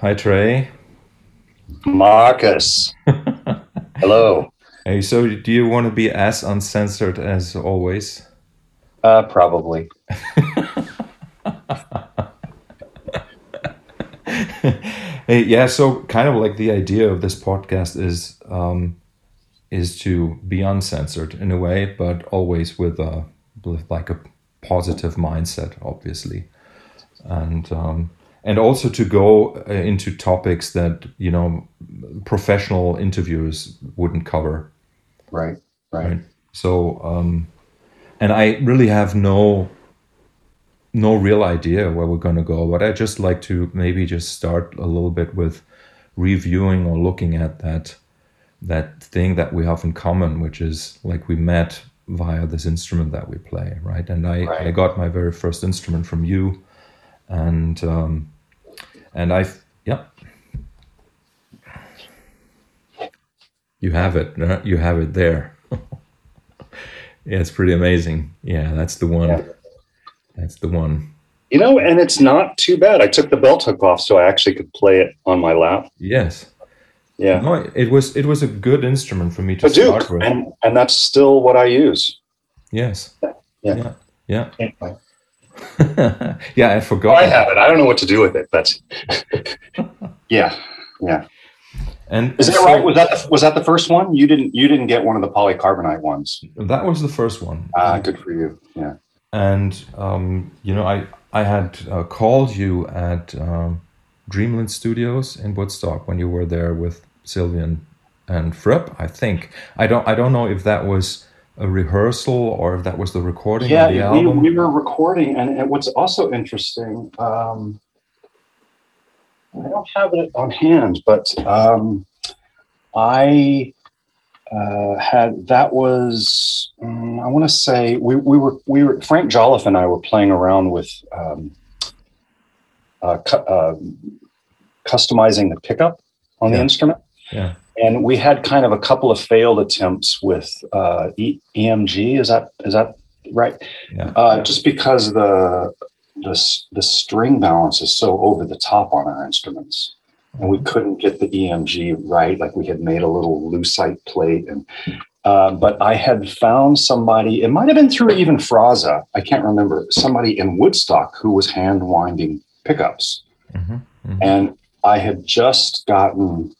Hi, Trey. Marcus. Hello. Hey, so do you want to be as uncensored as always? Uh, probably. hey, yeah. So, kind of like the idea of this podcast is um, is to be uncensored in a way, but always with a with like a positive mindset, obviously, and um, and also to go uh, into topics that you know professional interviewers wouldn't cover. Right. Right. right? So, um, and I really have no no real idea where we're going to go, but I just like to maybe just start a little bit with reviewing or looking at that that thing that we have in common, which is like we met via this instrument that we play, right? And I, right. I got my very first instrument from you, and um, and I, yeah, you have it, uh, you have it there. yeah, it's pretty amazing. Yeah, that's the one. Yeah. That's the one. You know, and it's not too bad. I took the belt hook off so I actually could play it on my lap. Yes. Yeah. No, it was it was a good instrument for me to start Duke, with. And and that's still what I use. Yes. Yeah. Yeah. Yeah. yeah, I forgot. Oh, I have it. I don't know what to do with it, but yeah. Yeah. And is that so, right? Was that the, was that the first one? You didn't you didn't get one of the polycarbonate ones. That was the first one. Ah, good for you. Yeah. And um, you know, I I had uh, called you at um, Dreamland Studios in Woodstock when you were there with Sylvian and Fripp. I think I don't I don't know if that was a rehearsal or if that was the recording yeah, of the album. We, we were recording, and, and what's also interesting. Um, I don't have it on hand, but um, I uh, had that was um, I want to say we, we were we were Frank Jolliffe and I were playing around with um, uh, cu- uh, customizing the pickup on yeah. the instrument. Yeah. And we had kind of a couple of failed attempts with uh, e- EMG. Is that is that right? Yeah. Uh, just because the the the string balance is so over the top on our instruments, and we couldn't get the EMG right. Like we had made a little lucite plate, and uh, but I had found somebody. It might have been through even Fraza. I can't remember. Somebody in Woodstock who was hand winding pickups, mm-hmm. Mm-hmm. and I had just gotten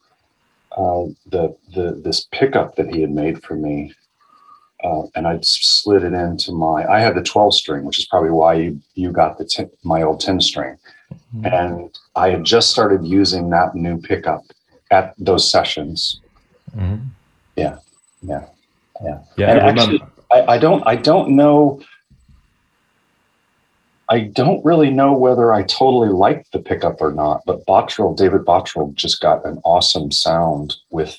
uh, the the this pickup that he had made for me, uh, and I slid it into my. I had the twelve string, which is probably why you you got the ten, my old ten string, mm-hmm. and I had just started using that new pickup at those sessions. Mm-hmm. Yeah, yeah, yeah. Yeah, and I actually, I, I don't I don't know I don't really know whether I totally like the pickup or not, but Bottrill, David Bottrill just got an awesome sound with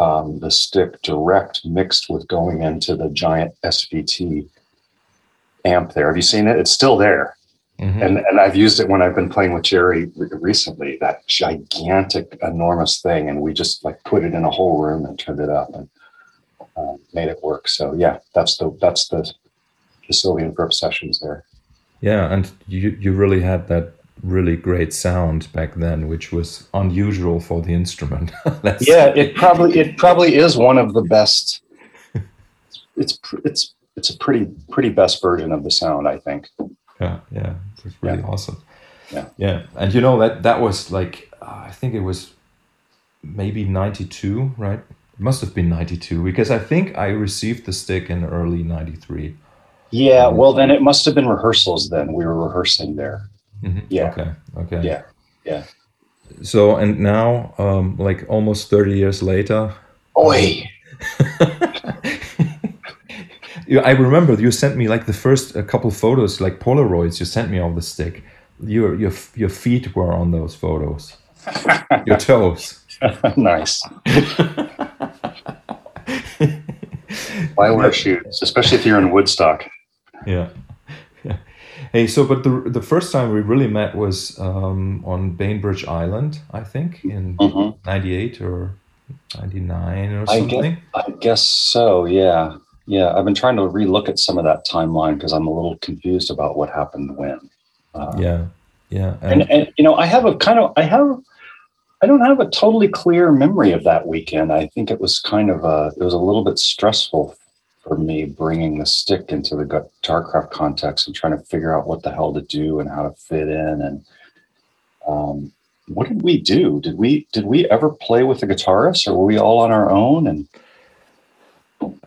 um, the stick direct mixed with going into the giant SVT amp there. Have you seen it? It's still there. Mm-hmm. And, and I've used it when I've been playing with Jerry recently, that gigantic, enormous thing. And we just like put it in a whole room and turned it up and uh, made it work. So yeah, that's the, that's the, the Sylvian Fripp sessions there. Yeah, and you you really had that really great sound back then, which was unusual for the instrument. yeah, it probably it probably is one of the best. It's it's it's a pretty pretty best version of the sound, I think. Yeah, yeah, it's really yeah. awesome. Yeah, yeah, and you know that that was like uh, I think it was maybe ninety two, right? It must have been ninety two because I think I received the stick in early ninety three. Yeah, well, then it must have been rehearsals. Then we were rehearsing there. Mm-hmm. Yeah. Okay. Okay. Yeah. Yeah. So and now, um, like almost thirty years later. Oi. I remember you sent me like the first a couple photos, like Polaroids. You sent me of the stick. Your your your feet were on those photos. your toes. nice. Why wear shoes, especially if you're in Woodstock? Yeah. yeah. Hey, so but the the first time we really met was um, on Bainbridge Island, I think, in '98 mm-hmm. or '99 or something. I guess, I guess so. Yeah, yeah. I've been trying to relook at some of that timeline because I'm a little confused about what happened when. Uh, yeah. Yeah, and, and and you know, I have a kind of I have I don't have a totally clear memory of that weekend. I think it was kind of a it was a little bit stressful for me bringing the stick into the guitarcraft context and trying to figure out what the hell to do and how to fit in and um, what did we do? Did we did we ever play with a guitarist, or were we all on our own? And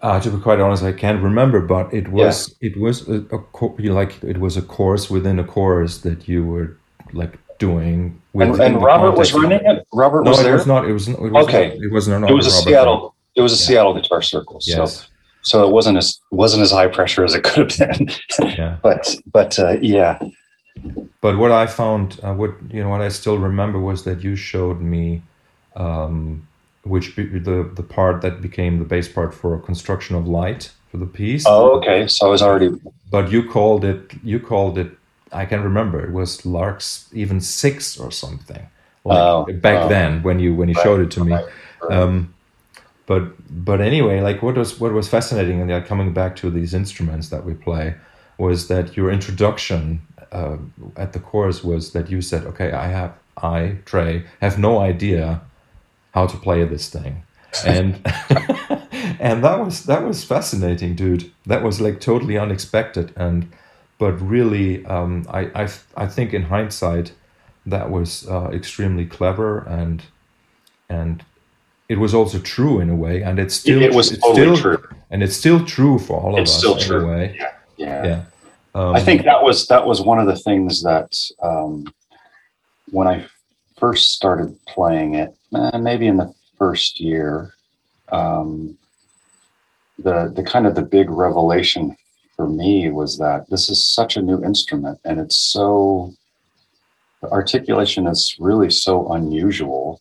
uh, to be quite honest, I can't remember, but it was yeah. it was a, a like it was a course within a course that you were like doing. And, and Robert was running it. Robert no, was it there. was not. It was. It was okay. Not, it was not. It was a Robert Seattle. It was a yeah. Seattle guitar circle. Yes. So so it wasn't as wasn't as high pressure as it could have been. yeah. But but uh, yeah. But what I found, uh, what you know, what I still remember was that you showed me, um, which be, the the part that became the base part for construction of light for the piece. Oh, okay. So I was already. But you called it. You called it. I can remember. It was Lark's even six or something. Like oh, back oh. then when you when you Right, showed it to me. right, right. Um, but but anyway, like what was what was fascinating, and yeah, coming back to these instruments that we play, was that your introduction uh, at the course was that you said, "Okay, I have I Trey have no idea how to play this thing," and and that was that was fascinating, dude. That was like totally unexpected, and but really, um, I I I think in hindsight, that was uh, extremely clever and and it was also true in a way, and it's still it was it's totally still, true. and it's still true for all of It's us still in true. a way. Yeah. Yeah. Yeah. Um, I think that was that was one of the things that um, when I first started playing it, eh, maybe in the first year, um, the the kind of the big revelation for me was that this is such a new instrument, and it's so the articulation is really so unusual,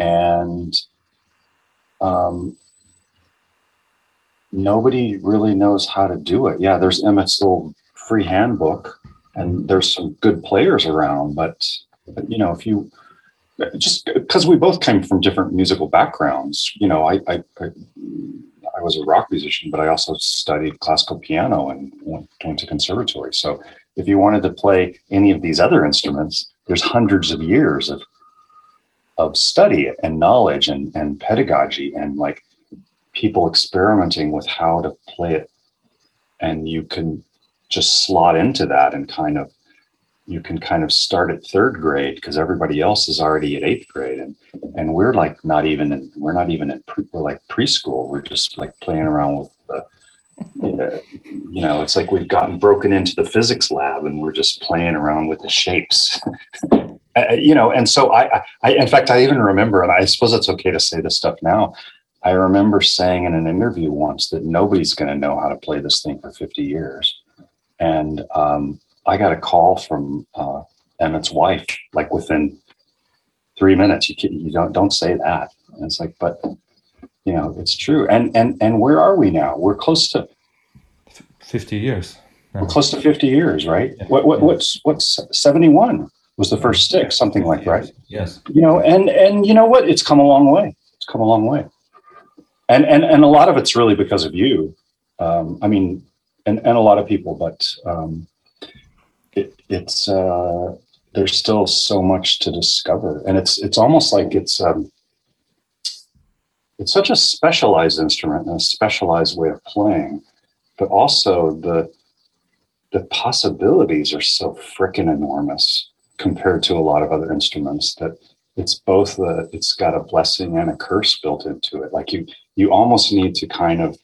and um, nobody really knows how to do it. Yeah, there's Emmett's little free handbook, and there's some good players around, but, but you know, if you just because we both came from different musical backgrounds, you know, I, I, I I was a rock musician, but I also studied classical piano and went, went to conservatory. So if you wanted to play any of these other instruments, there's hundreds of years of of study and knowledge and, and pedagogy and like people experimenting with how to play it. And you can just slot into that and kind of you can kind of start at third grade because everybody else is already at eighth grade. And and we're like not even in we're not even in pre, we're like preschool. We're just like playing around with the you know it's like we've gotten broken into the physics lab and we're just playing around with the shapes uh, you know and so I, I in fact i even remember and i suppose it's okay to say this stuff now i remember saying in an interview once that nobody's going to know how to play this thing for 50 years. And um, i got a call from uh, emmett's wife like within three minutes. You, can, you don't don't say that. And it's like but you know it's true. And and and where are we now? We're close to 50 years. we're close to 50 years right? Yeah. what, what what's what's 71 was the first stick something like right? Yes. you know and and you know what? It's come a long way. It's come a long way. And and and a lot of it's really because of you. Um i mean and and a lot of people but um it, it's uh there's still so much to discover. And it's it's almost like it's um it's such a specialized instrument and a specialized way of playing but also the the possibilities are so freaking enormous compared to a lot of other instruments that it's both it's got a blessing and a curse built into it. Like you you almost need to kind of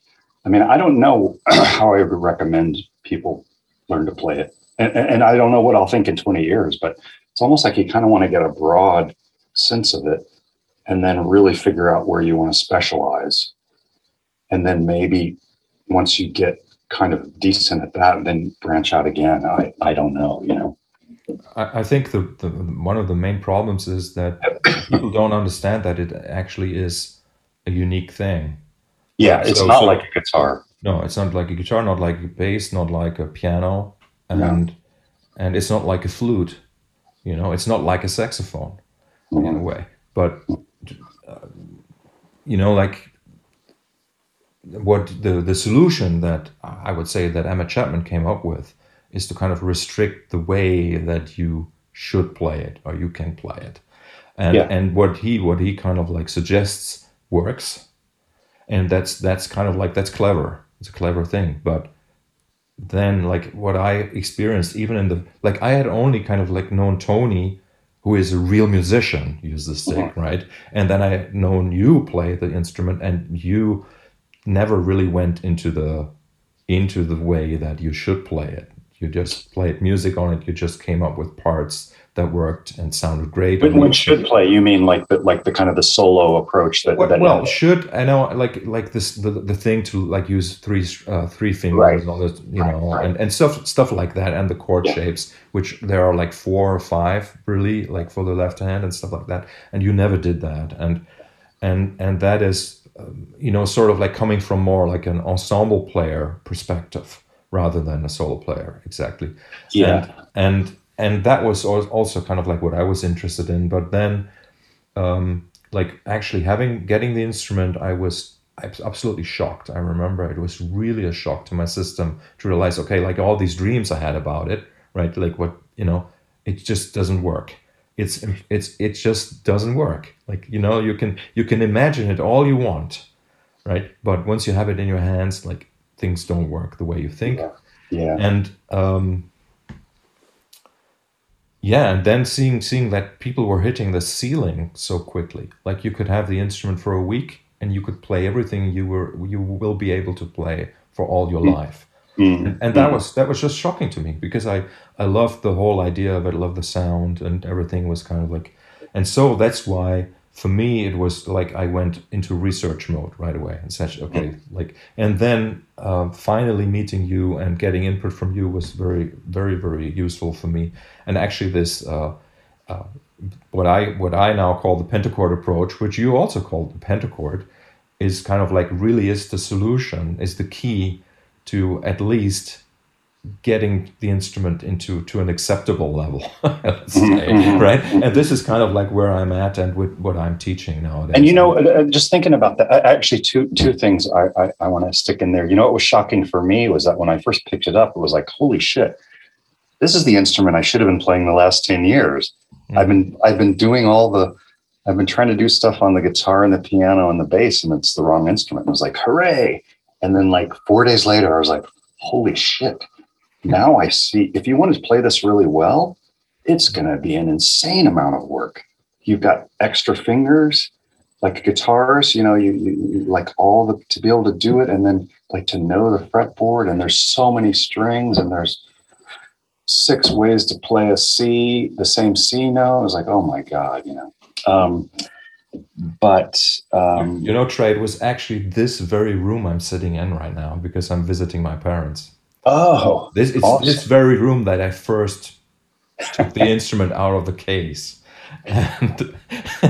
i mean i don't know how i would recommend people learn to play it. And, and and i don't know what i'll think in 20 years but it's almost like you kind of want to get a broad sense of it and then really figure out where you want to specialize. And then maybe once you get kind of decent at that then branch out again. I i don't know you know I, I think the, the one of the main problems is that people don't understand that it actually is a unique thing. yeah it's So- not so- like a guitar No, it's not like a guitar, not like a bass, not like a piano, and and it's not like a flute. You know, it's not like a saxophone in a way. But uh, you know, like what the the solution that I would say that Emmett Chapman came up with is to kind of restrict the way that you should play it or you can play it. And Yeah. and what he what he kind of like suggests works. And that's that's kind of like that's clever. It's a clever thing. But then like what i experienced even in the like i had only kind of like known tony who is a real musician use the stick uh-huh. right? And then i known you play the instrument and you never really went into the into the way that you should play it you just played music on it you just came up with parts that worked and sounded great But and when should play, you mean like the like the kind of the solo approach that, well, that well, should I know like like this the, the thing to like use three uh, three fingers Right. on the you Right, know right. and, and stuff stuff like that and the chord Yeah. shapes which there are like four or five really like for the left hand and stuff like that and you never did that and and and that is um, you know sort of like coming from more like an ensemble player perspective rather than a solo player exactly yeah. and and and that was also kind of like what I was interested in. But then, um, like actually having getting the instrument, I was abs- absolutely shocked. I remember it was really a shock to my system to realize, okay, like all these dreams I had about it, right? Like what you know, it just doesn't work. It's it's it just doesn't work. Like you know, you can you can imagine it all you want, right? But once you have it in your hands, like things don't work the way you think Yeah. yeah. and um, yeah and then seeing seeing that people were hitting the ceiling so quickly like you could have the instrument for a week and you could play everything you were you will be able to play for all your life Mm. and, and that was that was just shocking to me because i i loved the whole idea of it loved the sound and everything was kind of like and so that's why for me it was like i went into research mode right away and said okay like and then uh, finally meeting you and getting input from you was very very very useful for me. And actually this uh, uh, what i what i now call the pentachord approach which you also call the pentachord is kind of like really is the solution is the key to at least getting the instrument into to an acceptable level let's say, Mhm. right and this is kind of like where i'm at and with what i'm teaching nowadays And you know, uh, uh, just thinking about that, actually, two two things I I, I want to stick in there. You know, what was shocking for me was that when I first picked it up, it was like, holy shit, this is the instrument I should have been playing the last ten years. Mm. I've been I've been doing all the, I've been trying to do stuff on the guitar and the piano and the bass, and it's the wrong instrument. I was like, hooray! And then like four days later, I was like, holy shit. Now I see if you want to play this really well, it's going to be an insane amount of work. You've got extra fingers, like guitars, you know, you, you, like all the to be able to do it and then like to know the fretboard and there's so many strings and there's six ways to play a C, the same C note. I was like, oh my God, you know. Um, but um, you know trey it was actually this very room i'm sitting in right now because i'm visiting my parents oh, this it's Awesome. this very room that i first took the instrument out of the case and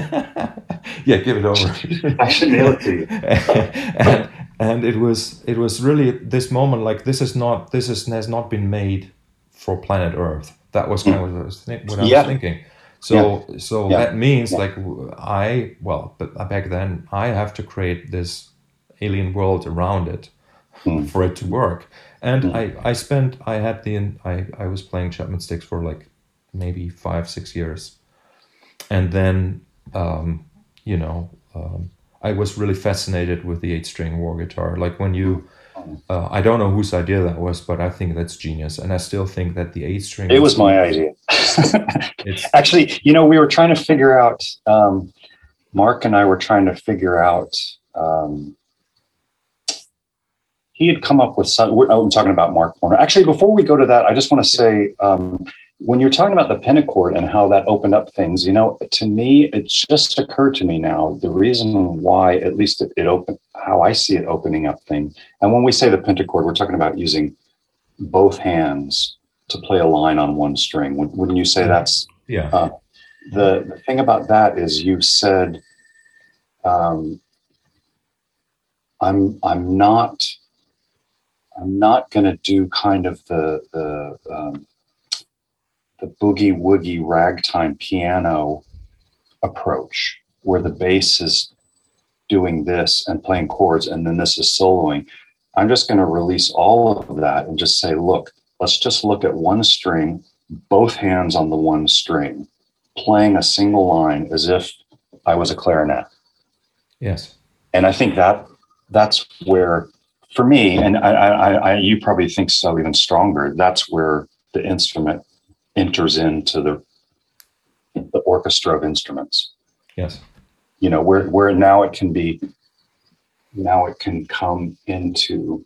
yeah give it over I should mail it to you. and, and it was it was really this moment like this is not this is has not been made for planet earth that was kind of what i was, think, what I was Yeah. thinking so so Yeah. that means Yeah. like I well but back then i have to create this alien world around it Hmm. for it to work and Hmm. i i spent i had the i i was playing chapman sticks for like maybe five six years and then um you know um i was really fascinated with the eight string Warr guitar like when you uh, i don't know whose idea that was but i think that's genius and i still think that the eight string It was my idea. Actually, you know, we were trying to figure out. Um, Mark and I were trying to figure out. Um, he had come up with some. we're- I'm talking about Mark Warr. Actually, before we go to that, I just want to say um, when you're talking about the Pentachord and how that opened up things, you know, to me, it just occurred to me now the reason why, at least it, it opened, how I see it opening up things. And when we say the Pentachord, we're talking about using both hands to play a line on one string. Wouldn't you say that's yeah the, the thing about that is you said um, i'm i'm not i'm not going to do kind of the the um, the boogie woogie ragtime piano approach where the bass is doing this and playing chords and then this is soloing i'm just going to release all of that and just say look let's just look at one string both hands on the one string, playing a single line as if I was a clarinet. Yes. And I think that that's where, for me, and I, I, I you probably think so even stronger. That's where the instrument enters into the the orchestra of instruments. Yes. You know, where where now it can be, now it can come into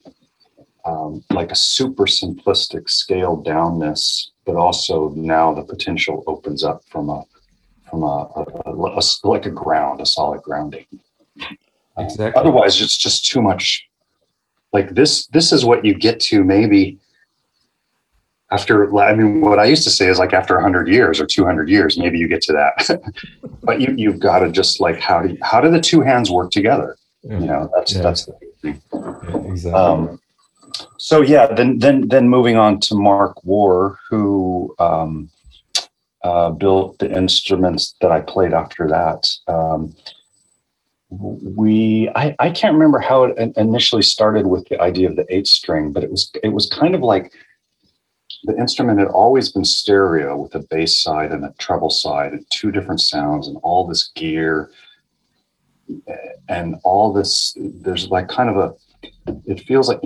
um, like a super simplistic scaled downness, but also now the potential opens up from a from a, a, a, a like a ground, a solid grounding. Exactly. Uh, otherwise, it's just too much. Like this, this is what you get to maybe after. I mean, what I used to say is like after hundred years or two hundred years, maybe you get to that. but you you've got to just like how do you, how do the two hands work together? Yeah. You know, that's Yeah. that's the thing. Yeah, exactly. Um, so yeah, then then then moving on to Mark Warr, who um, uh, built the instruments that I played after that. Um, we I, I can't remember how it initially started with the idea of the eight string, but it was it was kind of like the instrument had always been stereo with a bass side and a treble side and two different sounds and all this gear and all this there's like kind of a it feels like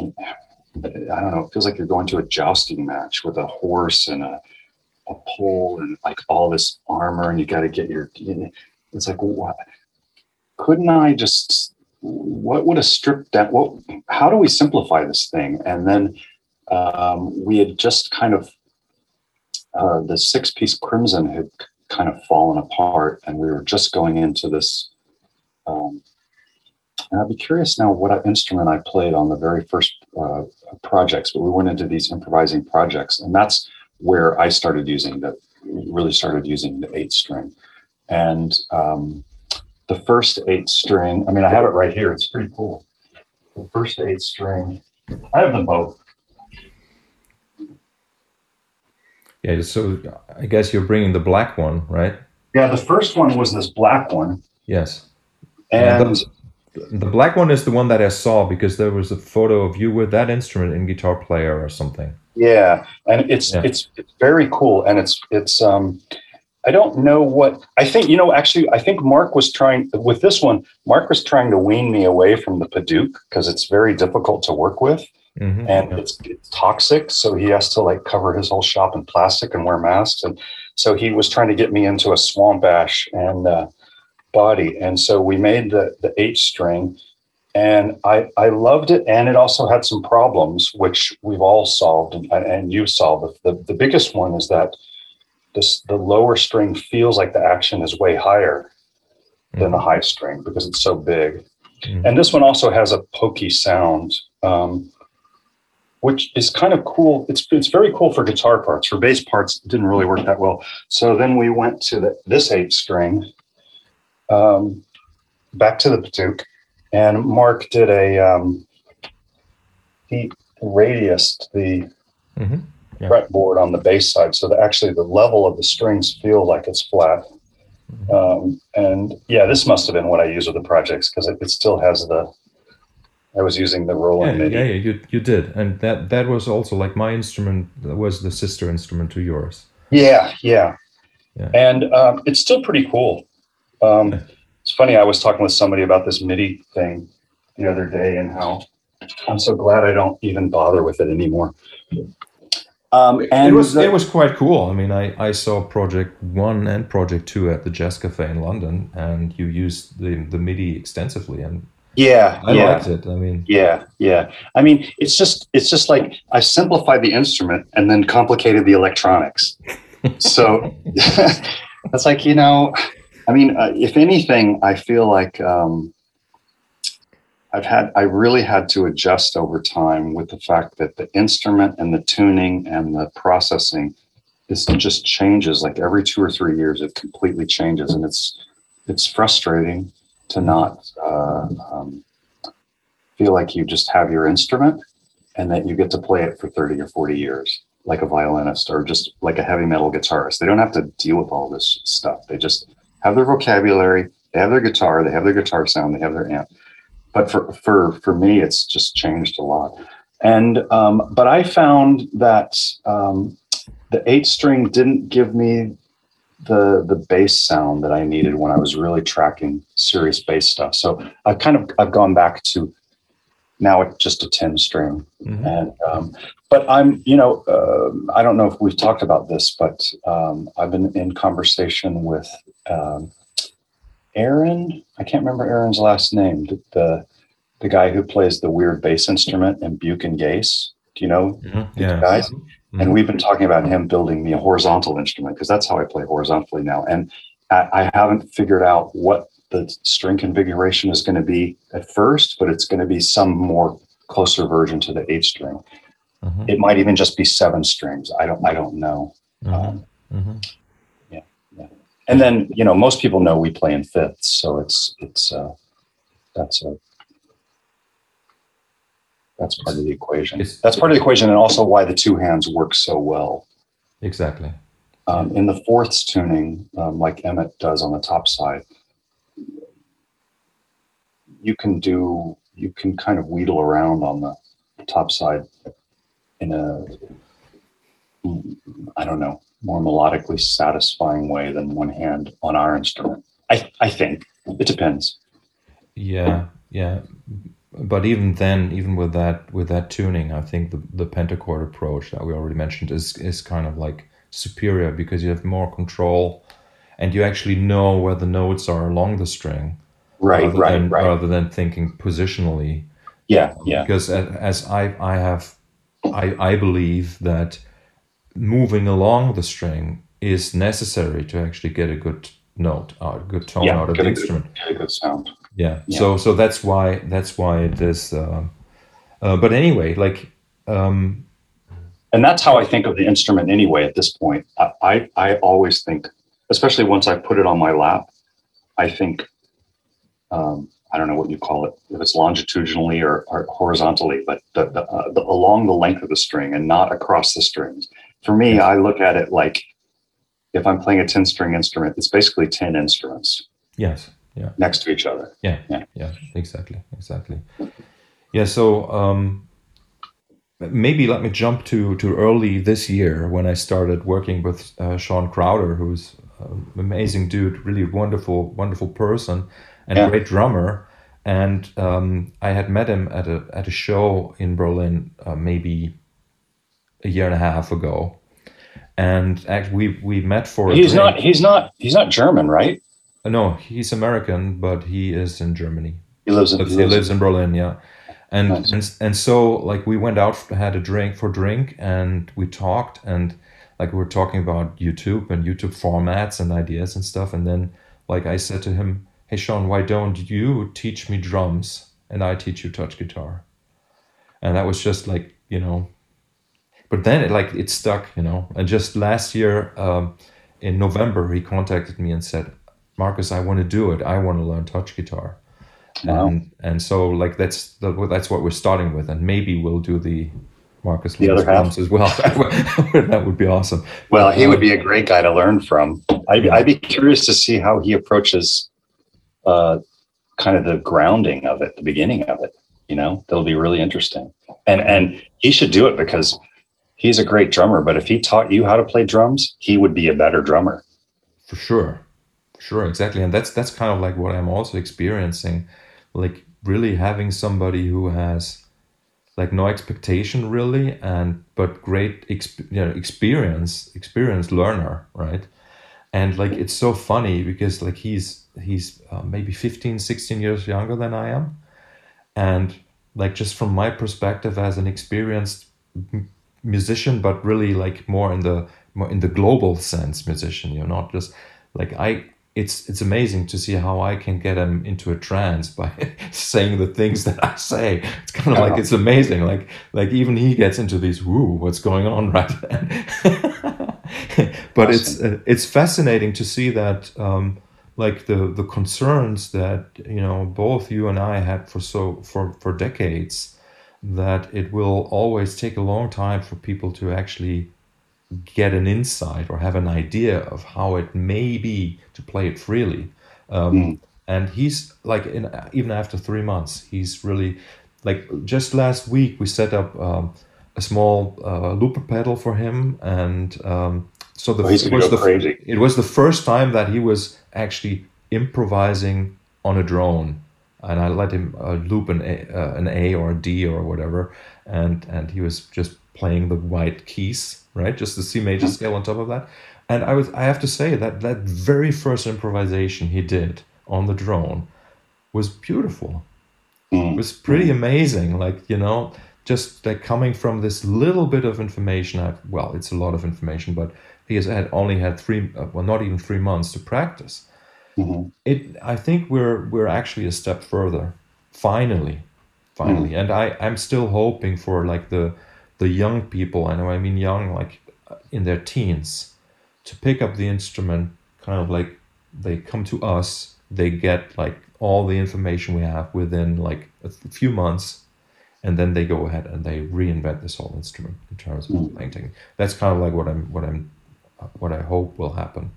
I don't know. It feels like you're going to a jousting match with a horse and a, a pole and like all this armor, and you got to get your. It's like what? Couldn't I just? What would a stripped down? What? How do we simplify this thing? And then um, we had just kind of uh, the six piece crimson had kind of fallen apart, and we were just going into this. Um, and I'd be curious now what instrument I played on the very first uh, projects, but we went into these improvising projects, and that's where I started using the really started using the eight string. And um, the first eight string, I mean, I have it right here. It's pretty cool. The first eight string, I have them both. yeah. So I guess you're bringing the black one, right? Yeah, the first one was this black one, Yes. And the, the black one is the one that I saw because there was a photo of you with that instrument in Guitar Player or something. Yeah, and it's Yeah. it's it's very cool, and it's it's um, I don't know what I think. You know, actually, I think Mark was trying with this one. Mark was trying to wean me away from the padauk because it's very difficult to work with, Mhm. and it's, it's toxic. So he has to like cover his whole shop in plastic and wear masks, and so he was trying to get me into a swamp ash and uh, body, and so we made the the eight string, and I I loved it, and it also had some problems which we've all solved, and, and you solved. The the biggest one is that this the lower string feels like the action is way higher than the high string because it's so big, Mhm. and this one also has a pokey sound. Um, which is kind of cool. It's it's very cool for guitar parts. For bass parts, it didn't really work that well. So then we went to the, this eight string, um, back to the padauk, and Mark did a um, he radiused the Mhm. Yeah. fretboard on the bass side, so that actually the level of the strings feel like it's flat. Um, and yeah, this must have been what I used with the projects because it, it still has the. I was using the Yeah, Roland yeah, MIDI. yeah, you you did, and that that was also like my instrument was the sister instrument to yours. Yeah, yeah. Yeah. And um, it's still pretty cool. Um, it's funny, I was talking with somebody about this MIDI thing the other day and how I'm so glad I don't even bother with it anymore. Um, and it was the- it was quite cool. I mean, I, I saw Project One and Project Two at the Jazz Cafe in London, and you used the the MIDI extensively, and yeah, I yeah. liked it. I mean, Yeah, yeah. I mean, it's just it's just like I simplified the instrument and then complicated the electronics. So it's like you know, I mean, uh, if anything, I feel like um, I've had I really had to adjust over time with the fact that the instrument and the tuning and the processing is just changes like every two or three years. It completely changes, and it's it's frustrating to not. Uh, um, feel like you just have your instrument and that you get to play it for 30 or 40 years like a violinist or just like a heavy metal guitarist they don't have to deal with all this stuff they just have their vocabulary they have their guitar they have their guitar sound they have their amp but for for for me it's just changed a lot and um, but i found that um, the eight string didn't give me the the bass sound that I needed when I was really tracking serious bass stuff. So I kind of I've gone back to now it's just a 10 string Mhm. and um, but i'm you know um i don't know if we've talked about this but um, i've been in conversation with um, aaron i can't remember aaron's last name the, the the guy who plays the weird bass instrument in buke and Gase. do you know Mhm. Yeah. guys Mhm. and we've been talking about him building me a horizontal instrument because that's how I play horizontally now. And I, I haven't figured out what the string configuration is going to be at first, but it's going to be some more closer version to the eight string. Mhm. It might even just be seven strings. I don't. I don't know. Mhm. Um, Mhm. And then you know, most people know we play in fifths, so it's it's uh, that's a that's part of the equation. It's- That's part of the equation, and also why the two hands work so well. Exactly. Um, in the fourths tuning, um, like Emmett does on the top side, you can do you can kind of wheedle around on the top side in a I don't know more melodically satisfying way than one hand on our instrument. I I think it depends. Yeah, yeah. But even then, even with that with that tuning, I think the the pentachord approach that we already mentioned is is kind of like superior because you have more control, and you actually know where the notes are along the string, Right, rather right, than, right. rather than thinking positionally. Yeah, yeah, Because as I I have, I I believe that moving along the string is necessary to actually get a good note out, a good tone Yeah, out of the a good- instrument. very good sound. yeah. Yeah. so so that's why that's why it is uh, uh, but anyway like um and that's how I think of the instrument anyway. At this point, I, I I always think, especially once I put it on my lap, I think, um, I don't know what you call it, if it's longitudinally or, or horizontally, but the, the, uh, the along the length of the string and not across the strings. For me, I look at it like if I'm playing a ten string instrument, it's basically ten instruments yes yeah next to each other. yeah Yeah. yeah exactly exactly yeah so um maybe let me jump to to early this year when i started working with uh, sean crowder who's an amazing dude really wonderful wonderful person and Yeah. great drummer and um, i had met him at a at a show in berlin uh, maybe a year and a half ago and act, we we met for a He's drink. not. He's not. He's not German, right? no he's american but he is in germany He lives in. but he lives in Berlin, yeah. And, Nice. and and so like we went out had a drink for drink and we talked and like we were talking about YouTube and YouTube formats and ideas and stuff and then like I said to him, "Hey Sean, why don't you teach me drums and I teach you touch guitar?" And that was just like, you know, but then it like it stuck, you know. And just last year um, in November he contacted me and said, "Marcus, I want to do it. I want to learn touch guitar." Wow. and and so like that's the, that's what we're starting with and maybe we'll do the Marcus The other half. as well that would be awesome Well, he would be a great guy to learn from. I'd, I'd be curious to see how he approaches uh, kind of the grounding of it, the beginning of it. You know, that'll be really interesting. And and he should do it because he's a great drummer. But if he taught you how to play drums, he would be a better drummer. for sure sure exactly and that's that's kind of like what I'm also experiencing like really having somebody who has like no expectation really and but great exp- you know, experience experienced learner right and like it's so funny because like he's he's uh, maybe 15 16 years younger than i am and like just from my perspective as an experienced musician but really like more in the more in the global sense musician you know not just like i it's it's amazing to see how i can get him into a trance by saying the things that i say. It's kind of like it's amazing like like even he gets into these woo what's going on right then? But it's uh, it's fascinating to see that um like the the concerns that you know both you and I had for so for for decades that it will always take a long time for people to actually get an insight or have an idea of how it may be to play it freely um, Mm. and he's like in, even after three months he's really like just last week we set up um, a small uh, looper pedal for him, and um, so the Oh, it was the crazy. it was the first time that he was actually improvising on a drone, and I let him uh, loop an a, uh, an A or a D or whatever, and and he was just playing the white keys, right, just the C major scale on top of that, and I was I have to say that that very first improvisation he did on the drone was beautiful. It Mm. was pretty amazing, like you know, just like coming from this little bit of information. I've, well, it's a lot of information, but he has had only had three, uh, well, not even three months to practice. Mhm. It, I think we're we're actually a step further, finally, finally, and I I'm still hoping for like the the young people. I know I mean young, like in their teens, to pick up the instrument, kind of like they come to us, they get like all the information we have within like a few months, and then they go ahead and they reinvent this whole instrument in terms of Mm. playing technique. That's kind of like what I'm what I'm what I hope will happen.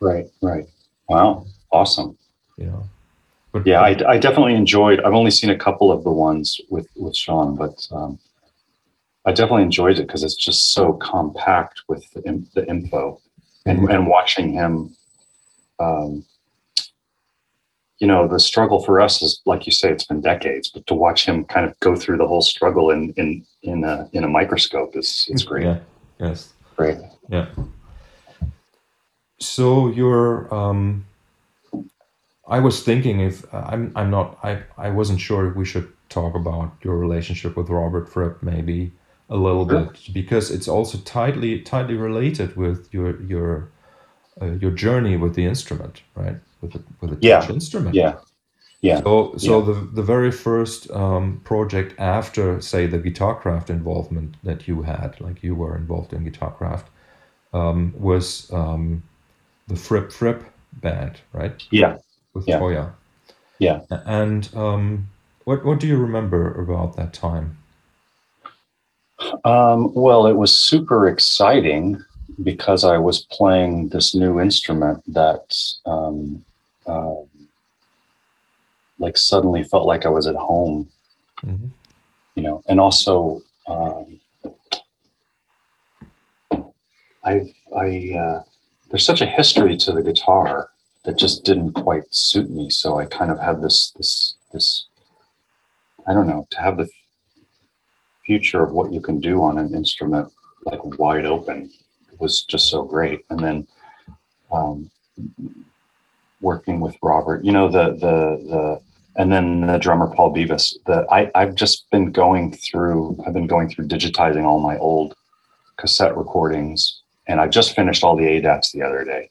Right, right. Wow, awesome. You know, but Yeah, I, I definitely enjoyed. I've only seen a couple of the ones with with Sean, but um, I definitely enjoyed it because it's just so compact with the, in, the info, and Mhm. and watching him. Um, you know, the struggle for us is like you say, it's been decades, but to watch him kind of go through the whole struggle in in in a in a microscope is it's great. Yeah. Yes. Great. Yeah. So you're. Um, I was thinking if I'm. I'm not. I. I wasn't sure if we should talk about your relationship with Robert Fripp maybe a little Sure. bit because it's also tightly tightly related with your your uh, your journey with the instrument, right? With the with the Yeah. touch instrument. Yeah. Yeah. So, so Yeah. the the very first um, project after, say, the Guitarcraft involvement that you had, like you were involved in Guitarcraft, um, was um, the Fripp Fripp band, right? Yeah. With Yeah. Toyah. Yeah. And um, what what do you remember about that time? Um, well, it was super exciting because I was playing this new instrument that, um, uh, like, suddenly felt like I was at home, hmm you know, and also, um, I, I, uh, there's such a history to the guitar that just didn't quite suit me. So I kind of had this, this, this, I don't know, to have the future of what you can do on an instrument like wide open was just so great. And then um, working with Robert, you know, the the the and then the drummer Paul Beavis. The I I've just been going through. I've been going through digitizing all my old cassette recordings, and I just finished all the ADATs the other day.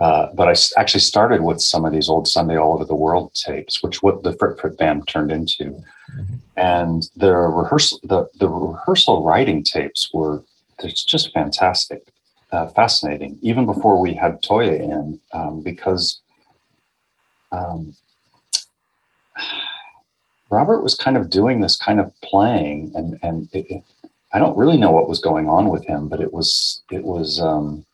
Uh, but I actually started with some of these old Sunday All Over the World tapes, which what the Fripp Fripp band turned into Mhm. and the rehearsal the, the rehearsal writing tapes were it's just fantastic uh, fascinating even before we had Toyah in um, because um, robert was kind of doing this kind of playing and and it, it- i don't really know what was going on with him but it was it was um,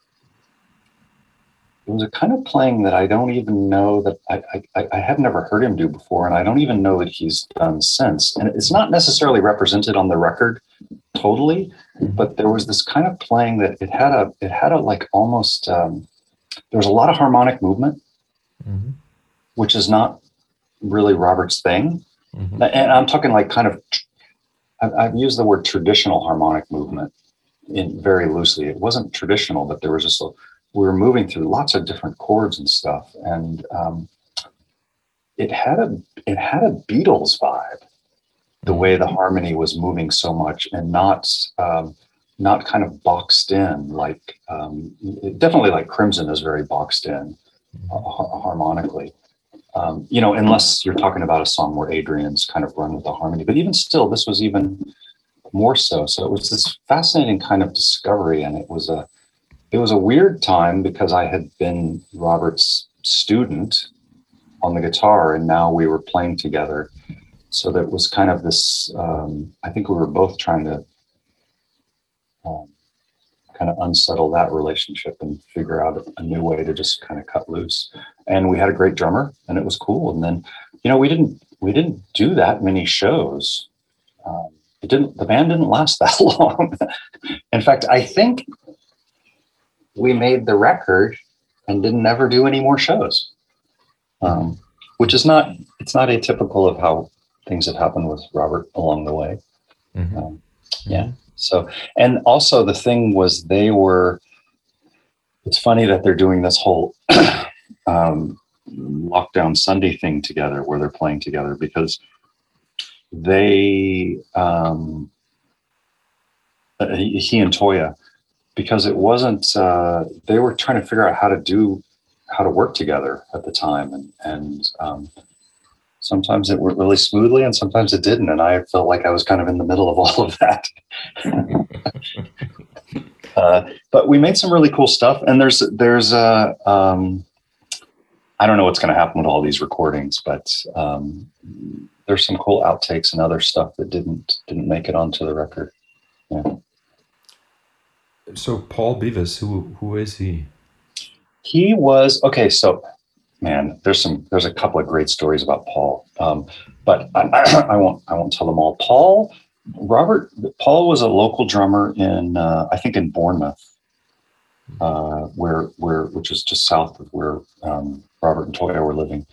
it was a kind of playing that I don't even know that I, I, I have never heard him do before, and I don't even know that he's done since. And it's not necessarily represented on the record totally, but there was this kind of playing that it had a it had a like almost um, there was a lot of harmonic movement, hmm which is not really Robert's thing. hmm And I'm talking like kind of I've, I've used the word traditional harmonic movement in very loosely. It wasn't traditional, but there was just a we were moving through lots of different chords and stuff, and um, it had a it had a Beatles vibe. The way the harmony was moving so much, and not um, not kind of boxed in like um, definitely like Crimson is very boxed in uh, harmonically. Um, you know, unless you're talking about a song where Adrian's kind of run with the harmony, but even still, this was even more so. So it was this fascinating kind of discovery, and it was a it was a weird time because I had been Robert's student on the guitar, and now we were playing together. So that was kind of this. Um, I think we were both trying to um, kind of unsettle that relationship and figure out a new way to just kind of cut loose. And we had a great drummer, and it was cool. And then, you know, we didn't we didn't do that many shows. Um, it didn't the band didn't last that long. In fact, I think we made the record and didn't ever do any more shows. Um, which is not it's not atypical of how things have happened with Robert along the way. Mhm. Um, yeah. So and also the thing was they were it's funny that they're doing this whole um, lockdown Sunday thing together where they're playing together because they um, uh, he, and Toyah because it wasn't uh, they were trying to figure out how to do how to work together at the time and and um, sometimes it went really smoothly and sometimes it didn't. And I felt like I was kind of in the middle of all of that. Uh, but we made some really cool stuff and there's there's a um, I don't know what's going to happen with all these recordings but um, there's some cool outtakes and other stuff that didn't didn't make it onto the record Yeah. So Paul Beavis, who who is he? he was okay so man there's some there's a couple of great stories about paul um, but I, I won't i won't tell them all paul robert paul was a local drummer in uh, i think in bournemouth uh, where where which is just south of where um, robert and toyah were living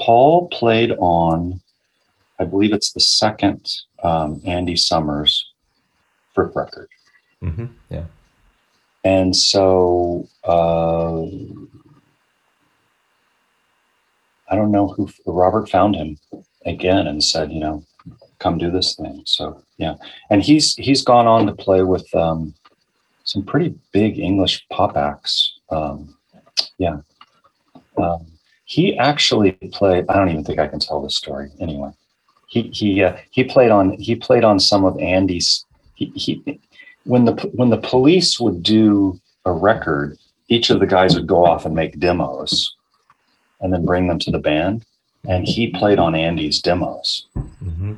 paul played on i believe it's the second um, andy summers fripp record hmm Yeah. and so uh, I don't know who Robert found him again and said, you know, come do this thing. So yeah, and he's he's gone on to play with um, some pretty big English pop acts. Um, yeah, um, he actually played. I don't even think I can tell this story anyway. He he uh, he played on he played on some of Andy's. He, he when the when the police would do a record, each of the guys would go off and make demos, and then bring them to the band. And he played on Andy's demos. hmm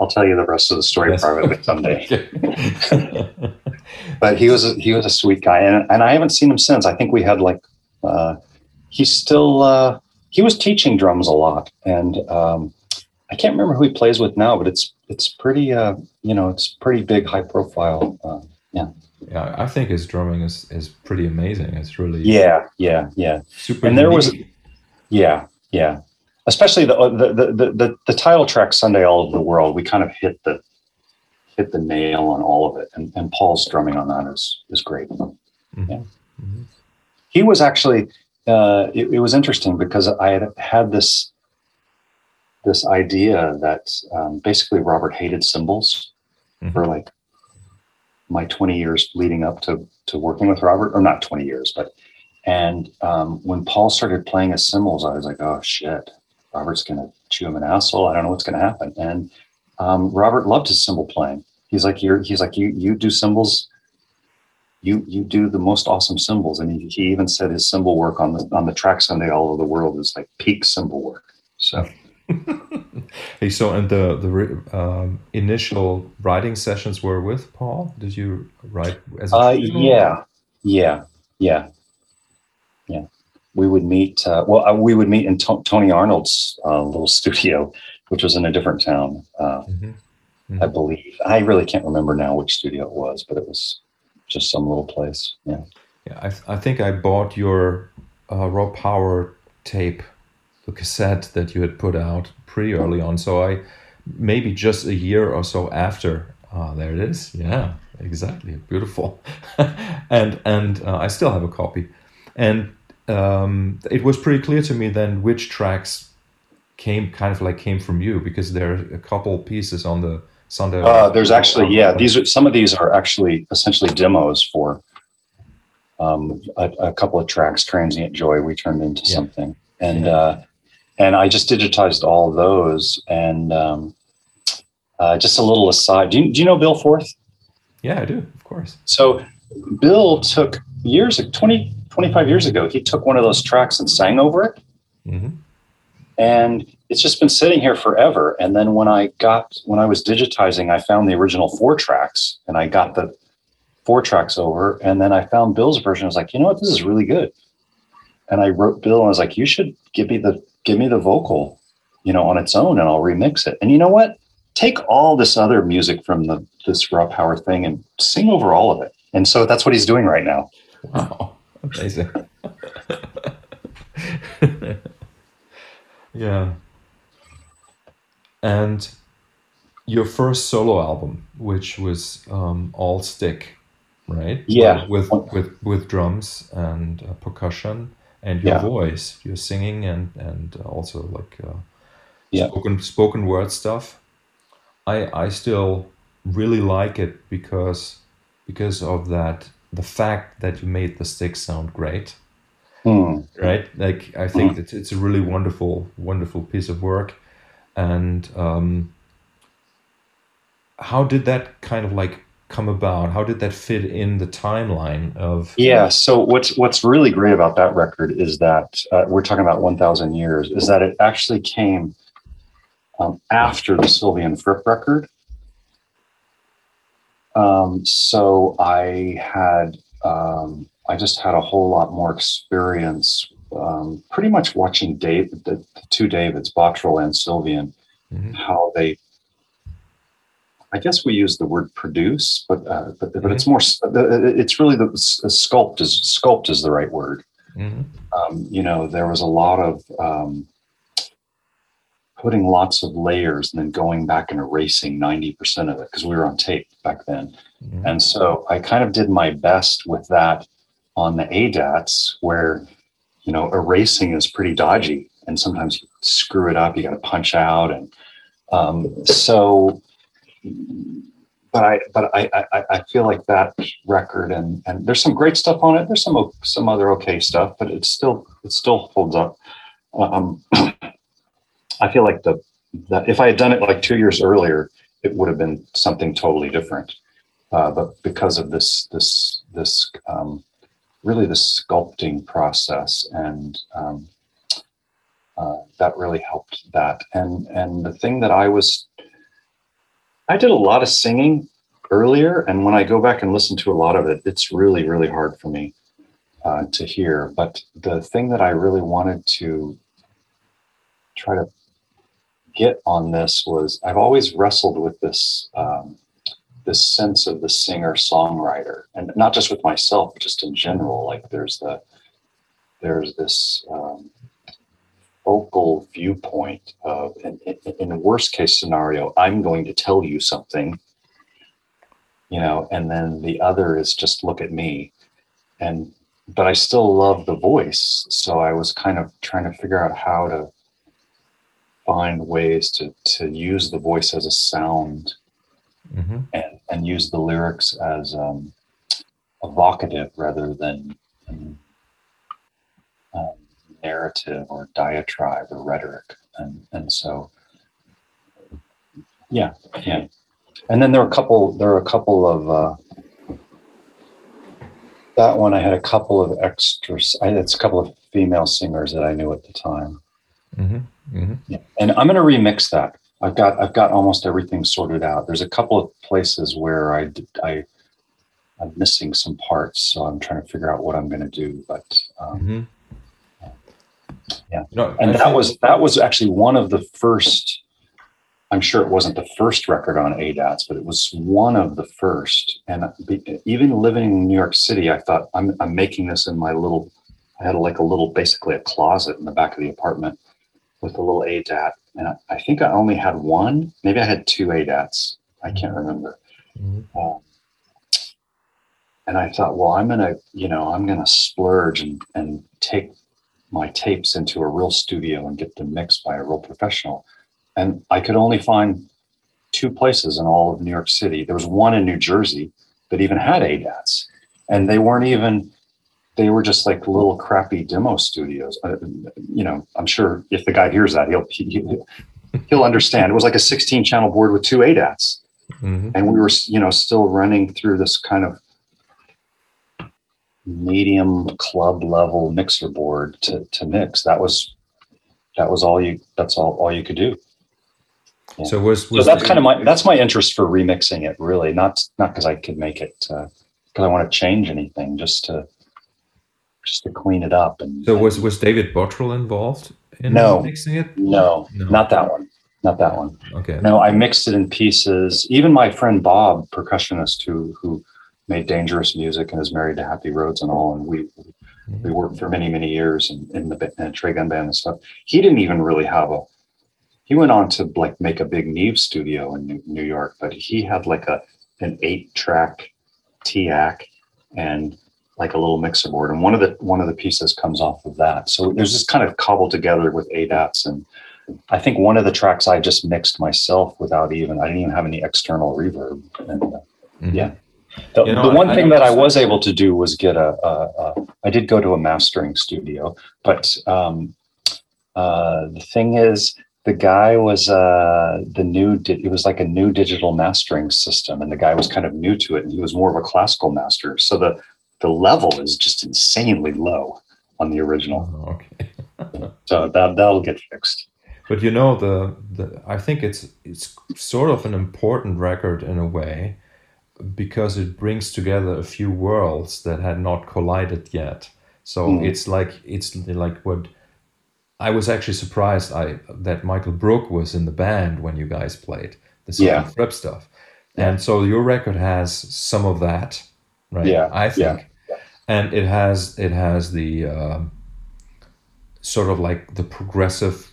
I'll tell you the rest of the story Yes. privately someday. But he was a, he was a sweet guy, and and I haven't seen him since. I think we had like uh, he's still uh, he was teaching drums a lot, and um, I can't remember who he plays with now, but it's it's pretty uh, you know it's pretty big, high profile. Uh, yeah, I think his drumming is is pretty amazing. It's really yeah, yeah, yeah. super. And there was- Yeah, yeah. Especially the, the the the the the title track "Sunday All Over the World." We kind of hit the hit the nail on all of it, and, and Paul's drumming on that is is great. Mhm. yeah. Mhm. He was actually uh, it, it was interesting because I had had this this idea that um, basically Robert hated cymbals for like my 20 years leading up to to working with Robert, or not 20 years, but and um, when Paul started playing his cymbals, I was like, oh shit, Robert's gonna chew him an asshole. I don't know what's gonna happen. And um, Robert loved his cymbal playing. He's like, you're he's like, you you do cymbals. You you do the most awesome cymbals. and he, he even said his cymbal work on the on the track Sunday all over the world is like peak cymbal work. So Hey, so and the the um, initial writing sessions were with Paul. Did you write as a Uh, yeah, yeah, yeah, yeah. We would meet. Uh, well, uh, we would meet in To- Tony Arnold's uh, little studio, which was in a different town, uh, Mhm. I believe. I really can't remember now which studio it was, but it was just some little place. Yeah. Yeah, I, I think I bought your uh, raw power tape, the cassette that you had put out pretty early on. So I maybe just a year or so after. Ah, there it is. Yeah, exactly. Beautiful. and and uh, I still have a copy. And um, it was pretty clear to me then which tracks came kind of like came from you because there are a couple pieces on the Sunday. Uh, there's actually, yeah, these are some of these are actually essentially demos for um, a, a couple of tracks. Transient Joy, we turned into Yeah. something, and Yeah. uh, and I just digitized all those. And um, uh, just a little aside, do you, do you know Bill Forth? Yeah, I do, of course. So Bill took years, 20, 25 years ago, he took one of those tracks and sang over it. hmm and it's just been sitting here forever and then when i got when i was digitizing i found the original four tracks and i got the four tracks over and then i found bill's version i was like you know what this is really good and i wrote bill and i was like you should give me the give me the vocal you know on its own and i'll remix it and you know what take all this other music from the this raw power thing and sing over all of it. And so that's what he's doing right now. Wow, amazing. yeah. And your first solo album, which was um, all stick, right? Yeah. With with with drums and uh, percussion and your Yeah. voice, your singing and and also like uh, Yeah. spoken spoken word stuff. I I still really like it because because of that the fact that you made the stick sound great Hmm. right like i think that it's a really wonderful wonderful piece of work and um how did that kind of like come about how did that fit in the timeline of Yeah. So what's what's really great about that record is that uh, we're talking about 1,000 years. Is that it actually came um, after the Sylvian Fripp record. Um, so I had um, I just had a whole lot more experience, um, pretty much watching Dave, the, the two Davids, Bottrell and Sylvian, Mhm. how they. I guess we use the word produce, but uh, but, but it's more. It's really the sculpt is sculpt is the right word Mhm. um, you know, there was a lot of um, putting lots of layers and then going back and erasing 90% of it because we were on tape back then. Mhm. And so I kind of did my best with that on the ADATs where, you know, erasing is pretty dodgy and sometimes you screw it up, you got to punch out. And um, so, but I, but I, I, I feel like that record and, and there's some great stuff on it. There's some, some other okay stuff, but it still, it still holds up. Um, I feel like the, that if I had done it like two years earlier, it would have been something totally different. Uh, but because of this, this, this, um, really the sculpting process and, um, uh, that really helped that. And, and the thing that I was, I did a lot of singing earlier. And when I go back and listen to a lot of it, it's really, really hard for me uh, to hear. But the thing that I really wanted to try to get on this was I've always wrestled with this um, this sense of the singer songwriter, and not just with myself, but just in general. Like there's the there's this um, vocal viewpoint of, in, in, worst case scenario, I'm going to tell you something, you know, and then the other is just look at me, and but I still love the voice, so I was kind of trying to figure out how to find ways to to use the voice as a sound Mhm. and and use the lyrics as um, evocative rather than um, um, narrative or diatribe or rhetoric and and so yeah yeah and then there are a couple there are a couple of uh, that one I had a couple of extras I it's a couple of female singers that I knew at the time Mhm. Mhm. yeah. And I'm going to remix that. I've got I've got almost everything sorted out. There's a couple of places where I I'm missing some parts, so I'm trying to figure out what I'm going to do. But um, Mhm. Yeah. No, and I that was that was actually one of the first. I'm sure it wasn't the first record on ADATs, but it was one of the first. And even living in New York City, I thought I'm I'm making this in my little. I had like a little, basically a closet in the back of the apartment with a little ADAT, and I, I think I only had one. Maybe I had two ADATs. I can't remember. Mhm. Um, and I thought, well, I'm gonna, you know, I'm gonna splurge and and take my tapes into a real studio and get them mixed by a real professional. And I could only find two places in all of New York City. There was one in New Jersey that even had ADATs, and they weren't even. They were just like little crappy demo studios. Uh, you know, I'm sure if the guy hears that, he'll he, he'll understand. It was like a 16 channel board with two ADATs Mhm. and we were you know still running through this kind of medium club level mixer board to, to mix that was that was all you that's all all you could do Yeah. So was so was that's kind of my that's my interest for remixing it really not not because i could make it because i want to change anything just to just to clean it up and so was was David Bottrell involved in No. mixing it? no, No. not that one not that one. Okay. No, I mixed it in pieces. Even my friend Bob, percussionist who who made dangerous music and is married to Happy Rhodes and all, and we we mm-hmm. worked for many many years in, in the in a Trey Gunn band and stuff. He didn't even really have a. He went on to like make a big Neve studio in New, New York, but he had like a an eight track TAC and like a little mixer board, and one of the one of the pieces comes off of that. So there's this kind of cobbled together with ADATs and. I think one of the tracks I just mixed myself without even I didn't even have any external reverb. And, uh, Mhm. Yeah. The, You know, the one I- thing that I was able to do was get a, a, a I did go to a mastering studio, but um, uh, the thing is, the guy was uh, the new. Di- it was like a new digital mastering system, and the guy was kind of new to it, and he was more of a classical master. So the the level is just insanely low on the original. Oh, okay. So that that'll get fixed. But you know the the I think it's it's sort of an important record in a way because it brings together a few worlds that had not collided yet. So Mm. it's like it's like what I was actually surprised I that Michael Brook was in the band when you guys played the Yeah. Fripp stuff. And so your record has some of that, right? Yeah, I think. yeah. And it has it has the um, sort of like the progressive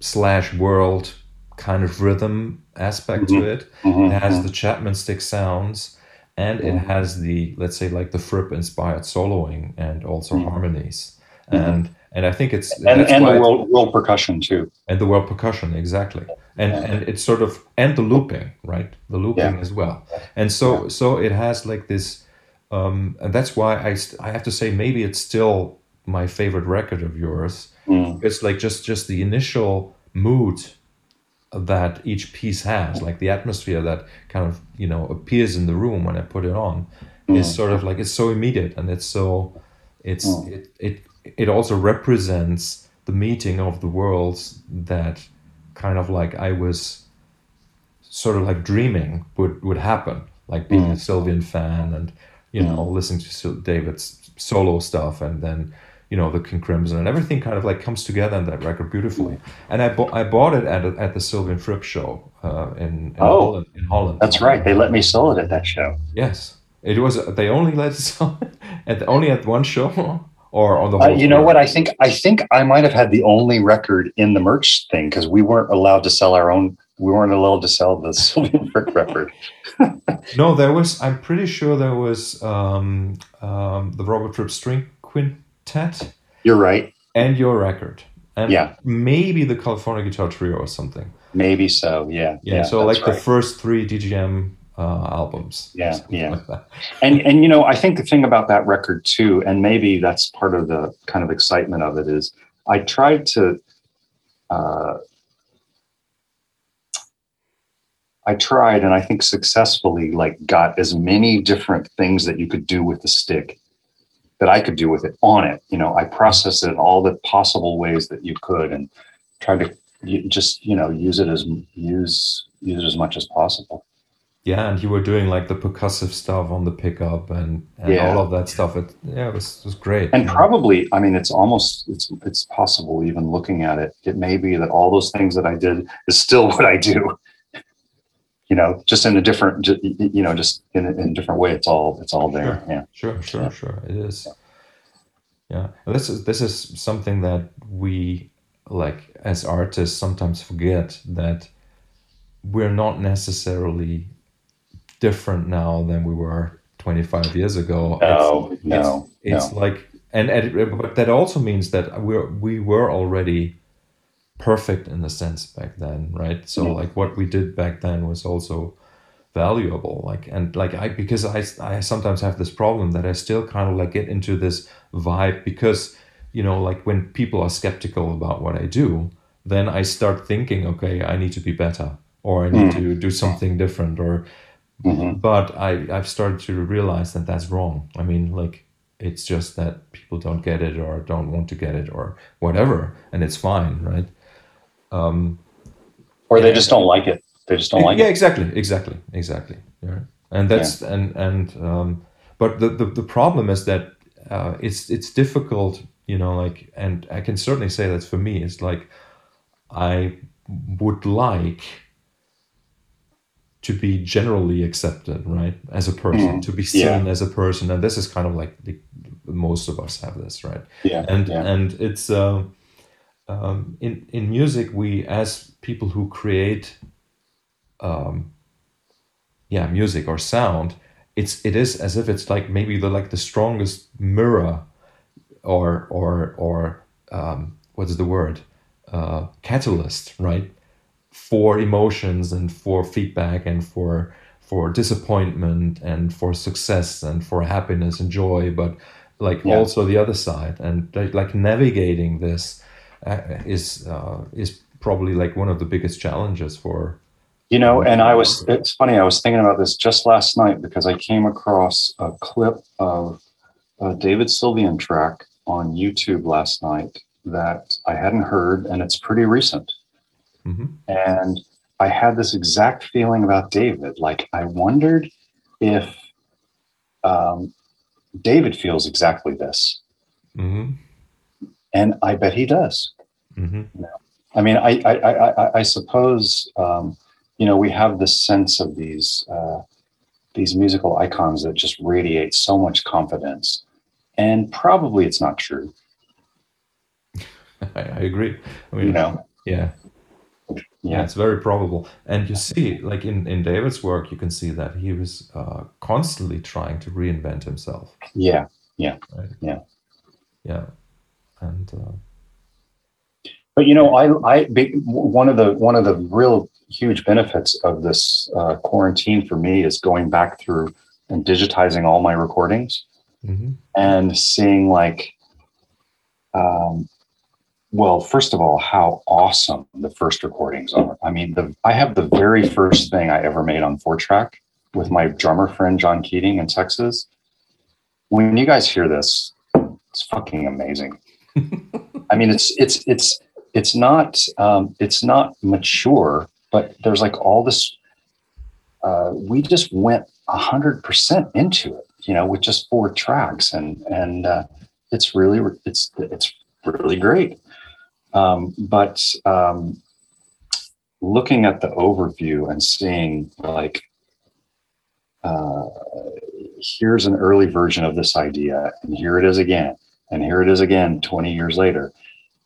slash world kind of rhythm aspect to it. Mhm, It has mhm. the Chapman stick sounds, and it has the let's say like the Fripp inspired soloing and also harmonies. And and I think it's Mm-hmm. and and the world world percussion too. and the world percussion exactly and and it's sort of and the looping right the looping Yeah. as well and so so it has like this um and that's why i st- i have to say maybe it's still my favorite record of yours. Mm. it's like just just the initial mood that each piece has like the atmosphere that kind of you know appears in the room when i put it on is sort of like it's so immediate and it's so it's it, it it also represents the meeting of the worlds that kind of like i was sort of like dreaming would would happen like being a sylvian fan and you know listening to david's solo stuff and then you know the king crimson and everything kind of like comes together in that record beautifully and i bought i bought it at, a, at the sylvian fripp show uh, in, in Oh. holland in holland That's right. They let me sell it at that show. yes it was they only let us at only at one show or on the Uh, you know what? I think I think I might have had the only record in the merch thing because we weren't allowed to sell our own. We weren't allowed to sell the Sylvian Fripp record. No, there was. I'm pretty sure there was um, um, the Robert Fripp String Quintet You're right. and your record, and Yeah. maybe the California Guitar Trio or something. Maybe so. Yeah. Yeah, so that's like the first three DGM uh, albums. Yeah, yeah. like and and you know i think the thing about that record too and maybe that's part of the kind of excitement of it is i tried to uh, i tried and i think successfully like got as many different things that you could do with the stick that i could do with it on it you know i processed it in all the possible ways that you could and tried to just you know use it as use use it as much as possible Yeah, and you were doing like the percussive stuff on the pickup and, and Yeah. all of that stuff. It yeah, it was, it was great. and probably i mean it's almost it's it's possible even looking at it it may be that all those things that i did is still what i do you know just in a different you know just in a, in a different way it's all it's all there Sure. yeah Sure, sure, Yeah. sure. It is. Yeah, and this is this is something that we like as artists sometimes forget that we're not necessarily different now than we were 25 years ago. no it's, no it's, it's no like and, and but that also means that we're we were already perfect in the sense back then right so Yeah. like what we did back then was also valuable like and like i because i i sometimes have this problem that i still kind of like get into this vibe because you know like when people are skeptical about what i do then i start thinking okay i need to be better or i need Mm. to do something different or Mhm. but I, I've started to realize that that's wrong. I mean, like, it's just that people don't get it or don't want to get it or whatever, and it's fine, right? Um, or they just don't like it they just don't like yeah, it Yeah, exactly, exactly, exactly. Yeah. And that's and and um, but the, the the problem is that uh, it's it's difficult, you know, like, and I can certainly say that for me, it's like I would like to be generally accepted, right? As a person, Mm, to be seen yeah. as a person, and this is kind of like the, most of us have this, right? Yeah. And yeah. and it's uh, um, in in music we as people who create, um, yeah, music or sound, it's it is as if it's like maybe the like the strongest mirror, or or or um, what's the word, uh, catalyst, right? for emotions and for feedback and for for disappointment and for success and for happiness and joy but like Yeah. also the other side and like, like navigating this is uh, is probably like one of the biggest challenges for You know, and I was, it's funny, I was thinking about this just last night because I came across a clip of a David Sylvian track on YouTube last night that I hadn't heard, and it's pretty recent. Mhm. And I had this exact feeling about David. Like, I wondered if um, David feels exactly this. Mhm. And I bet he does. Mhm. I mean, I I I, I, I suppose um, you know we have this sense of these uh, these musical icons that just radiate so much confidence, and probably it's not true. I, I agree. I mean You know, yeah. Yeah. Yeah, it's very probable. And you see like in in david's work you can see that he was uh, constantly trying to reinvent himself. Yeah, right? Yeah. yeah and uh, but you know, I I one of the one of the real huge benefits of this uh, quarantine for me is going back through and digitizing all my recordings. mhm. and seeing like um well first of all how awesome the first recordings are i mean the i have the very first thing i ever made on four track with my drummer friend john keating in texas when you guys hear this it's fucking amazing i mean it's it's it's it's not um it's not mature but there's like all this uh we just went hundred percent into it you know, with just four tracks, and and uh, it's really it's it's really great. Um, but um, looking at the overview and seeing like uh, here's an early version of this idea, and here it is again, and here it is again, twenty years later,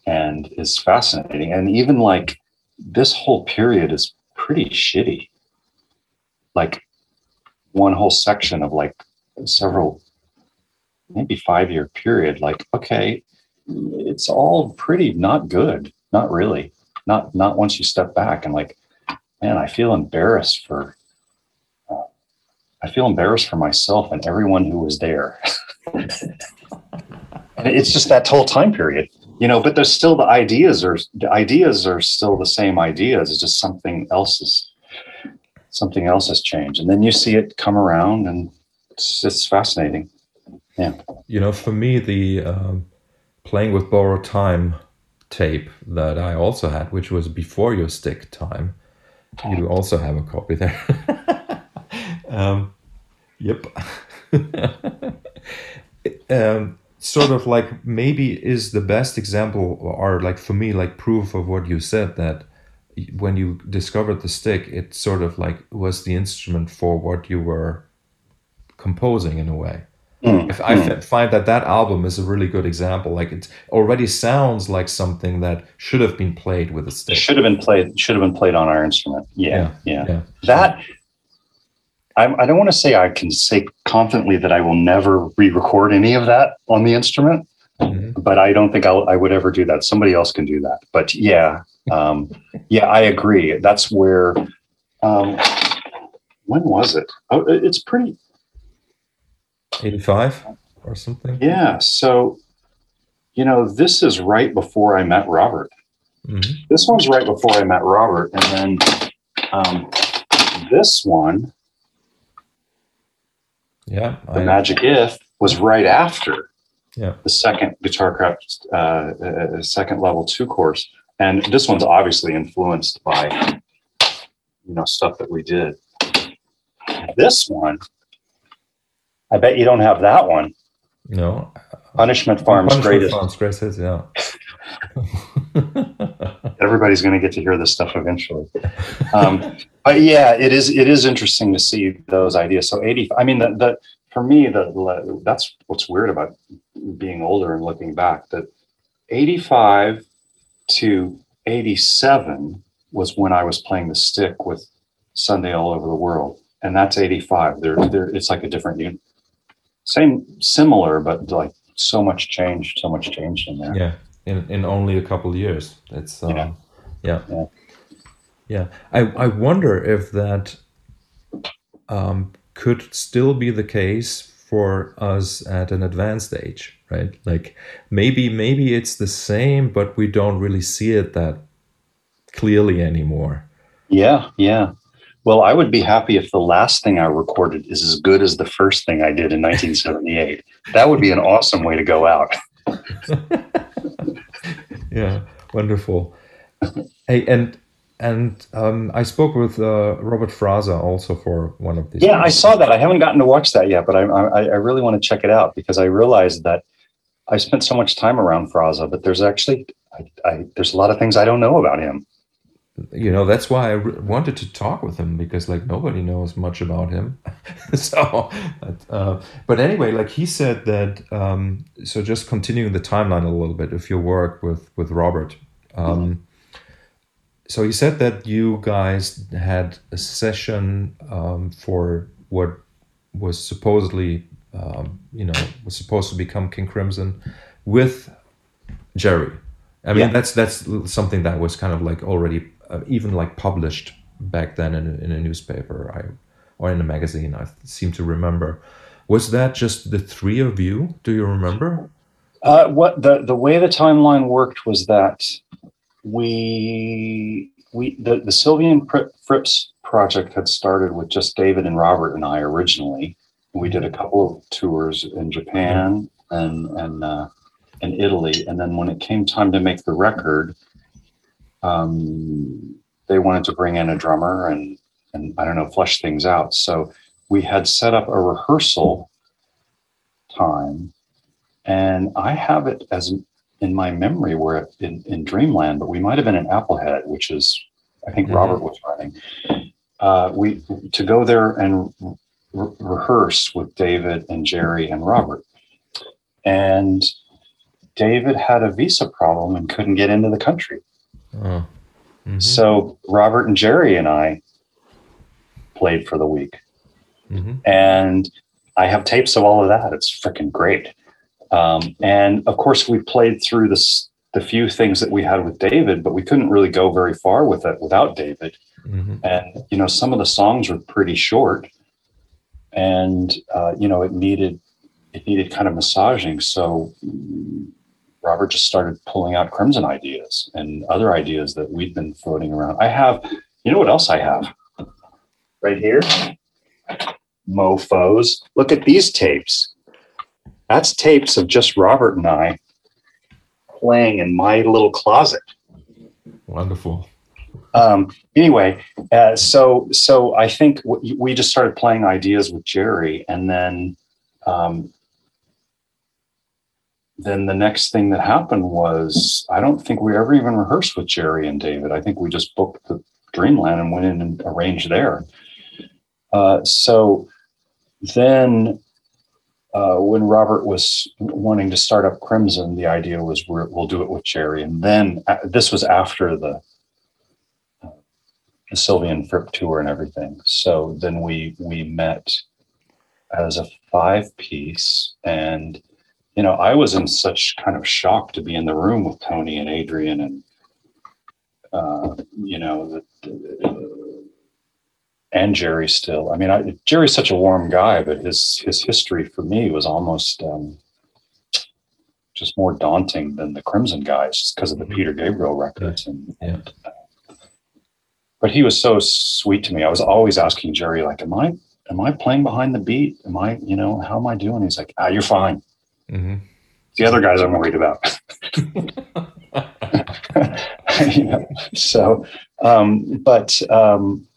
and is fascinating. And even like this whole period is pretty shitty. Like one whole section of like several maybe five year period like okay it's all pretty not good not really not not once you step back and like man i feel embarrassed for uh, i feel embarrassed for myself and everyone who was there and it's just that whole time period you know but there's still the ideas are the ideas are still the same ideas it's just something else is something else has changed. And then you see it come around and it's, it's fascinating. Yeah. you know for me the um, playing with borrowed time tape that i also had which was before your stick time you also have a copy there. Um, yep. Um, sort of like maybe is the best example or like for me like proof of what you said that when you discovered the stick it sort of like was the instrument for what you were composing in a way. Mm, if I mm. find that that album is a really good example like it already sounds like something that should have been played with a It stick. should have been played should have been played on our instrument. Yeah yeah, yeah. That I'm, i don't want to say i can say confidently that i will never re-record any of that on the instrument Mhm. but i don't think I'll, i would ever do that. Somebody else can do that. But yeah um, yeah i agree. That's where um, when was it? Oh it's pretty 85 or something? Yeah so you know this is right before i met robert. Mhm. this one's right before I met Robert, and then um, this one, yeah the I, Magic If, was right after Yeah. the second Guitar Craft uh, uh, second level two course, and this one's obviously influenced by you know stuff that we did. This one, I bet you don't have that one. no Punishment Farm's Punishment greatest. Farm's greatest yeah everybody's going to get to hear this stuff eventually. Um, but yeah, it is it is interesting to see those ideas. So eighty, I mean, the, the for me, the that's what's weird about being older and looking back. That eighty five to eighty seven was when I was playing the stick with Sunday all over the world, and that's eighty five. There, there, it's like a different unit. Same, similar, but like so much changed, so much changed in there. Yeah, in in only a couple years. It's um, yeah. yeah. yeah. Yeah, I, I wonder if that um, could still be the case for us at an advanced age, right? Like maybe maybe it's the same, but we don't really see it that clearly anymore. Yeah, yeah. Well, I would be happy if the last thing I recorded is as good as the first thing I did in 1978. that would be an awesome way to go out. yeah, wonderful. Hey, and and um, I spoke with uh, Robert Fraser also for one of these. Yeah, I saw that. I haven't gotten to watch that yet, but I, I, I really want to check it out because I realized that I spent so much time around Fraser, but there's actually I, I, there's a lot of things I don't know about him. You know, that's why I re- wanted to talk with him because like nobody knows much about him. so, but, uh, but, anyway, like he said that. Um, so just continuing the timeline a little bit, if you work with with Robert. Um, mm-hmm so you said that you guys had a session um, for what was supposedly, um, you know, was supposed to become King Crimson with Jerry. I mean, yeah. that's that's something that was kind of like already uh, even like published back then in, in a newspaper I, or in a magazine. I seem to remember. Was that just the three of you? Do you remember? Uh, what the the way the timeline worked was that we we the, the Sylvian Fripp's project had started with just David and Robert and I originally. We did a couple of tours in Japan and and uh, in Italy, and then when it came time to make the record, um, they wanted to bring in a drummer and and I don't know flush things out. So we had set up a rehearsal time, and I have it as in my memory we're in, in Dreamland, but we might have been in Applehead, which is I think mm-hmm. Robert was running. Uh, we to go there and re- rehearse with David and Jerry and Robert, and David had a visa problem and couldn't get into the country. Oh. Mm-hmm. So Robert and Jerry and I played for the week, mm-hmm. and I have tapes of all of that. It's freaking great. Um, and of course, we played through this, the few things that we had with David, but we couldn't really go very far with it without David. Mm-hmm. And you know, some of the songs were pretty short, and uh, you know, it needed it needed kind of massaging. So Robert just started pulling out Crimson ideas and other ideas that we'd been floating around. I have, you know, what else I have right here? Mofos. Look at these tapes. That's tapes of just Robert and I playing in my little closet. Wonderful. Um, anyway, uh, so so I think w- we just started playing ideas with Jerry, and then um, then the next thing that happened was I don't think we ever even rehearsed with Jerry and David. I think we just booked the Dreamland and went in and arranged there. Uh, so then uh, when Robert was wanting to start up Crimson, the idea was we will do it with Jerry. And then uh, this was after the, uh, the Sylvian Fripp tour and everything. So then we we met as a five piece, and you know I was in such kind of shock to be in the room with Tony and Adrian and uh, you know and Jerry still. I mean, I, Jerry's such a warm guy, but his his history for me was almost um, just more daunting than the Crimson guys, just because of the mm-hmm. Peter Gabriel records. And, yeah. and uh, but he was so sweet to me. I was always asking Jerry, like, "Am I am I playing behind the beat? Am I, you know, how am I doing?" He's like, "Ah, you're fine." Mm-hmm. The other guys I'm worried about. you know, so, um, but. Um,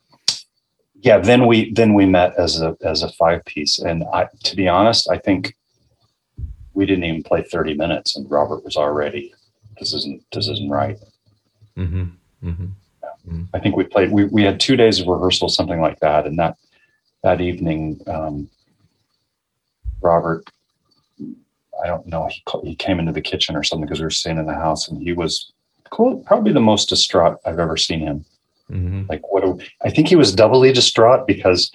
yeah, then we then we met as a as a five piece, and I, to be honest, I think we didn't even play thirty minutes, and Robert was already this isn't this isn't right. Mm-hmm. Mm-hmm. I think we played. We we had two days of rehearsal, something like that, and that that evening, um, Robert, I don't know, he he came into the kitchen or something because we were staying in the house, and he was cool, probably the most distraught I've ever seen him. Mm-hmm. Like what? do- I think he was doubly distraught because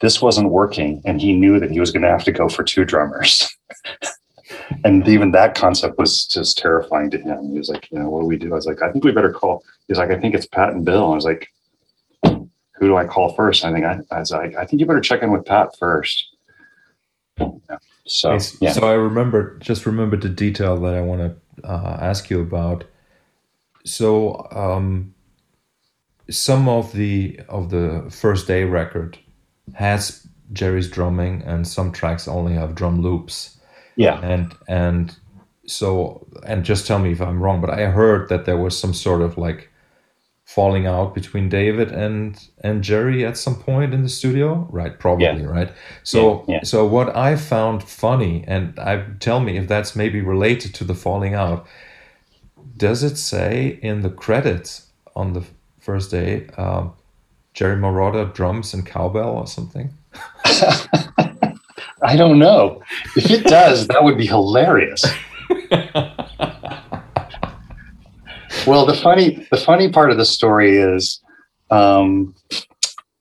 this wasn't working, and he knew that he was going to have to go for two drummers. and even that concept was just terrifying to him. He was like, you know, what do we do? I was like, I think we better call. He's like, I think it's Pat and Bill. I was like, who do I call first? I think I, I was like, I think you better check in with Pat first. Yeah. So yeah, So I remember, just remembered the detail that I want to uh, ask you about. So um, some of the of the first day record has Jerry's drumming, and some tracks only have drum loops. yeah, And and so and just tell me if I'm wrong, but I heard that there was some sort of like falling out between David and and Jerry at some point in the studio, right? Probably, Yeah. right? So Yeah, yeah. so what I found funny, and I tell me if that's maybe related to the falling out. Does it say in the credits on the first day, um, Jerry Marotta drums and cowbell or something? I don't know if it does. that would be hilarious. well, the funny the funny part of the story is um,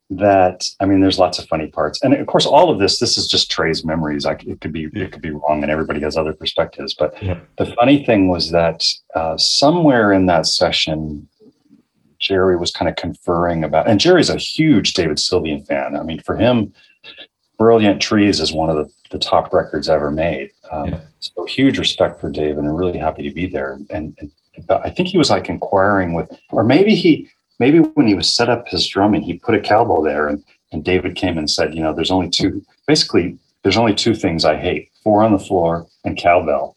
that I mean, there's lots of funny parts, and of course, all of this this is just Trey's memories. I, it could be it could be wrong, and everybody has other perspectives. But Yeah. the funny thing was that uh, somewhere in that session, Jerry was kind of conferring about, and Jerry's a huge David Sylvian fan. I mean, for him, Brilliant Trees is one of the, the top records ever made. Um, Yeah. So huge respect for David and really happy to be there. And, and I think he was like inquiring with, or maybe he, maybe when he was set up his drumming, he put a cowbell there and, and David came and said, you know, there's only two, basically, there's only two things I hate four on the floor and cowbell.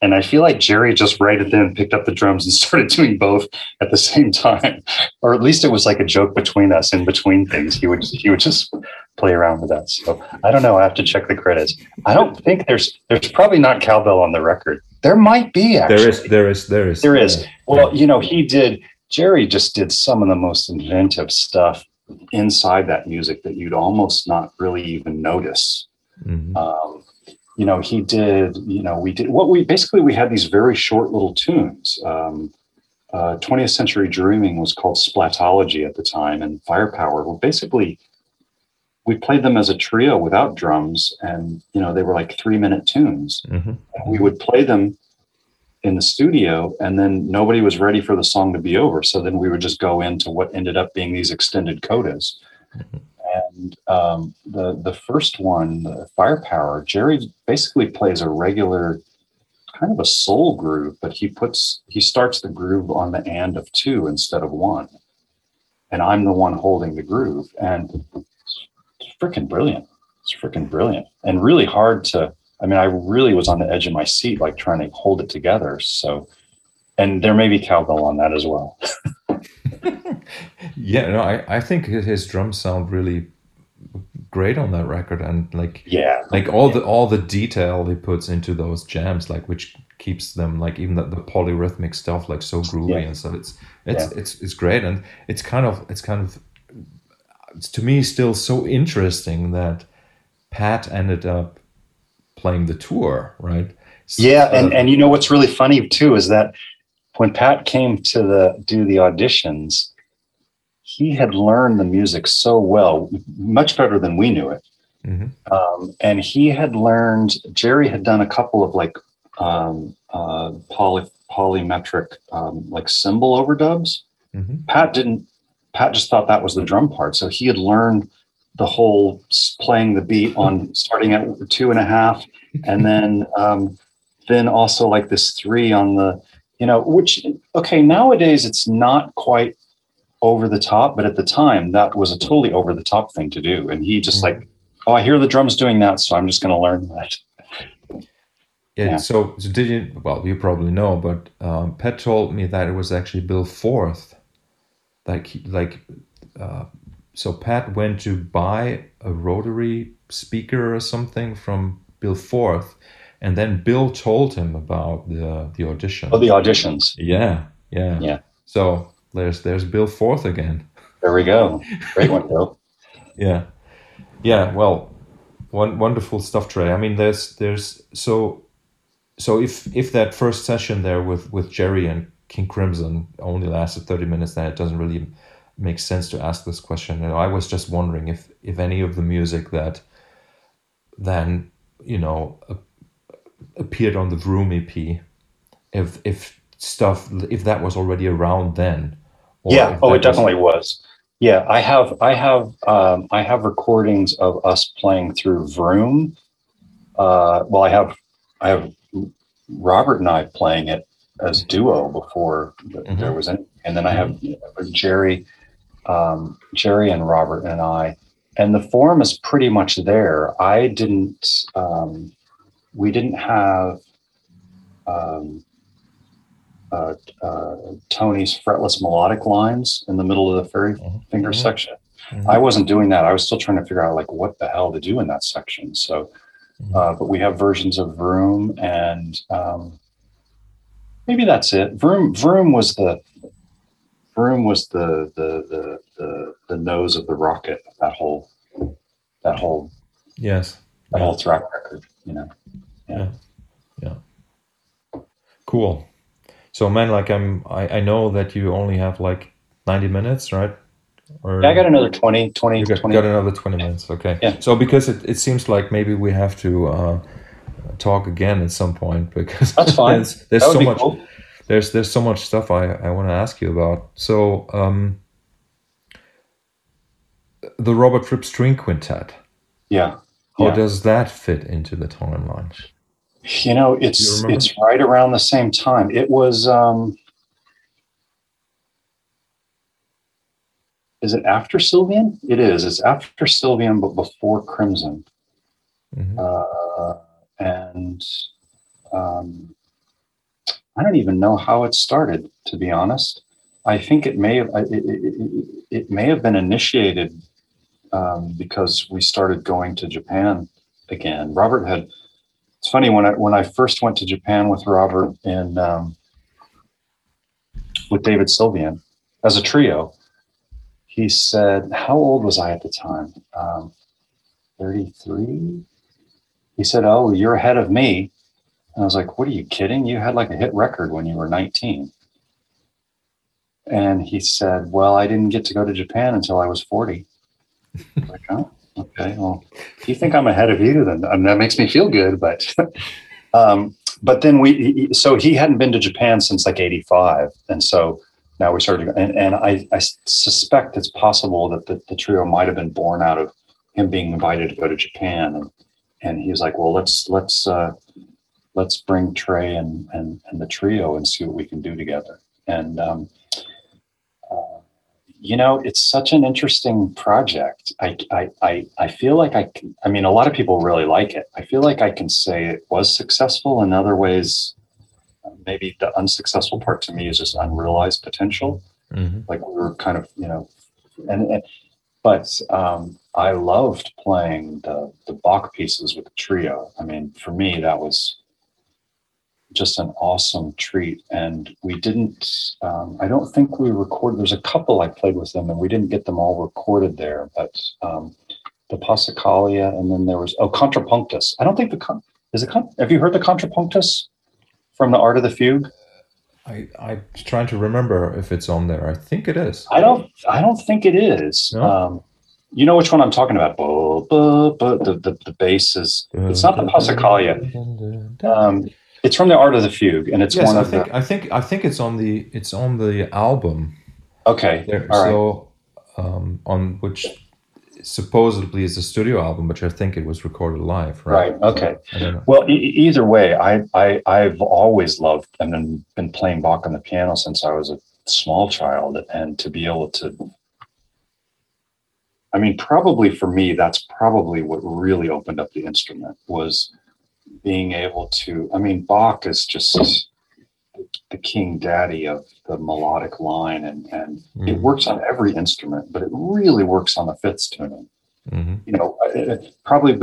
And I feel like Jerry just right at then picked up the drums and started doing both at the same time, or at least it was like a joke between us. In between things, he would he would just play around with that. So I don't know. I have to check the credits. I don't think there's there's probably not cowbell on the record. There might be actually. There is, there is, there is, There is. Well, you know, he did. Jerry just did some of the most inventive stuff inside that music that you'd almost not really even notice Mhm. um, you know he did you know we did what we basically we had these very short little tunes. Um, uh, 20th century dreaming was called splatology at the time and firepower were basically we played them as a trio without drums and you know they were like three minute tunes Mhm. we would play them in the studio and then nobody was ready for the song to be over so then we would just go into what ended up being these extended codas and um, the the first one the firepower jerry basically plays a regular kind of a soul groove but he puts he starts the groove on the and of two instead of one and i'm the one holding the groove and it's freaking brilliant it's freaking brilliant and really hard to I mean, I really was on the edge of my seat, like trying to hold it together. So, and there may be cowbell on that as well. Yeah, no, I, I think his drums sound really great on that record, and like Yeah. like all the all the detail he puts into those jams, like which keeps them like even the, the polyrhythmic stuff like so groovy Yeah. and stuff. It's it's it's it's great, and it's kind of it's kind of it's to me still so interesting that Pat ended up playing the tour, right? Yeah. And, Uh, and you know, what's really funny too, is that when Pat came to the, do the auditions, he had learned the music so well, much better than we knew it. mhm. Um, and he had learned, Jerry had done a couple of like, um, uh, poly, polymetric, um, like cymbal overdubs. Mhm. Pat didn't. Pat just thought that was the drum part. So he had learned the whole playing the beat on starting at two and a half, and then um, then also like this three on the, you know, which okay nowadays it's not quite over the top, but at the time that was a totally over the top thing to do. And he just Mhm. like, oh, I hear the drums doing that, so I'm just going to learn that. Yeah, Yeah. So, so did you? Well, you probably know, but um, Pat told me that it was actually Bill Forth. Like, like, uh, so Pat went to buy a rotary speaker or something from Bill Forth, and then Bill told him about the the audition. Oh, the auditions. yeah, yeah, Yeah. So there's there's Bill Forth again. There we go. Great one, Bill. yeah, yeah. Well, one wonderful stuff, Trey. I mean, there's there's so so if if that first session there with with Jerry and King Crimson only lasted thirty minutes, then it doesn't really make sense to ask this question. And I was just wondering if if any of the music that then you know appeared on the Vroom EP, if if stuff if that was already around then. yeah. Oh, it definitely was, was. Yeah, I have I have um, I have recordings of us playing through Vroom. Uh, well, I have I have Robert and I playing it as duo before mm-hmm. there was any, and then I have know, Jerry, um, Jerry and Robert and I, and the form is pretty much there. I didn't, um, we didn't have um, uh, uh, Tony's fretless melodic lines in the middle of the fairy mm-hmm. finger mm-hmm. section. Mm-hmm. I wasn't doing that. I was still trying to figure out like what the hell to do in that section. So Mm-hmm. Uh, but we have versions of Vroom, and um, maybe that's it. Vroom Vroom was the Vroom was the the the the, the nose of the rocket. That whole that whole yes that yeah. whole track record. You know. Yeah. yeah. Cool. So man, like I'm, I, I know that you only have like 90 minutes, right? Or yeah, I got another 20, 20, you got, 20. got another 20 minutes. Okay. Yeah. So because it, it seems like maybe we have to uh, talk again at some point because that's fine. there's, there's so much, cool. there's, there's so much stuff I, I want to ask you about. So, um, the Robert Fripp String Quintet. Yeah. How yeah. does that fit into the timeline? You know, it's you it's right around the same time. It was um is it after Sylvian? It is. It's after Sylvian, but before Crimson. Mm-hmm. Uh, and um, I don't even know how it started, to be honest. I think it may have it, it, it may have been initiated um, because we started going to Japan again. Robert had. It's funny when I when I first went to Japan with Robert and um, with David Sylvian as a trio he said, How old was I at the time? Um, 33? He said, Oh, you're ahead of me. And I was like, What are you kidding? You had like a hit record when you were 19. And he said, Well, I didn't get to go to Japan until I was 40. Like, oh, okay. Well, you think I'm ahead of you, then I mean, that makes me feel good. But, um, but then we, so he hadn't been to Japan since like 85. And so now we started, and, and I, I suspect it's possible that the, the trio might have been born out of him being invited to go to Japan, and and he was like, well, let's let's uh, let's bring Trey and, and and the trio and see what we can do together. And um, you know, it's such an interesting project. I, I I I feel like I can, I mean, a lot of people really like it. I feel like I can say it was successful. In other ways, maybe the unsuccessful part to me is just unrealized potential. Mm-hmm. Like we were kind of, you know, and, and but um, I loved playing the the Bach pieces with the trio. I mean, for me, that was just an awesome treat. And we didn't. Um, I don't think we recorded. There's a couple I played with them, and we didn't get them all recorded there. But um, the Passacaglia, and then there was oh Contrapunctus. I don't think the con- is it. Con- have you heard the Contrapunctus? from the Art of the Fugue? I I'm trying to remember if it's on there. I think it is. I don't. I don't think it is. No? Um, you know which one I'm talking about? Bo, bo, bo, the, the the bass is. It's not the Passacaglia. Um, it's from the Art of the Fugue, and it's yes, one I of think, the. I think I think it's on the it's on the album. Okay. There, All so right. um, on which supposedly is a studio album, which I think it was recorded live, right? Right. Okay. So, well, e- either way, I, I I've always loved and been, been playing Bach on the piano since I was a small child, and to be able to, I mean, probably for me, that's probably what really opened up the instrument was being able to. I mean, Bach is just the king daddy of the melodic line and and mm-hmm. it works on every instrument but it really works on the fifth tuning mm-hmm. you know it, probably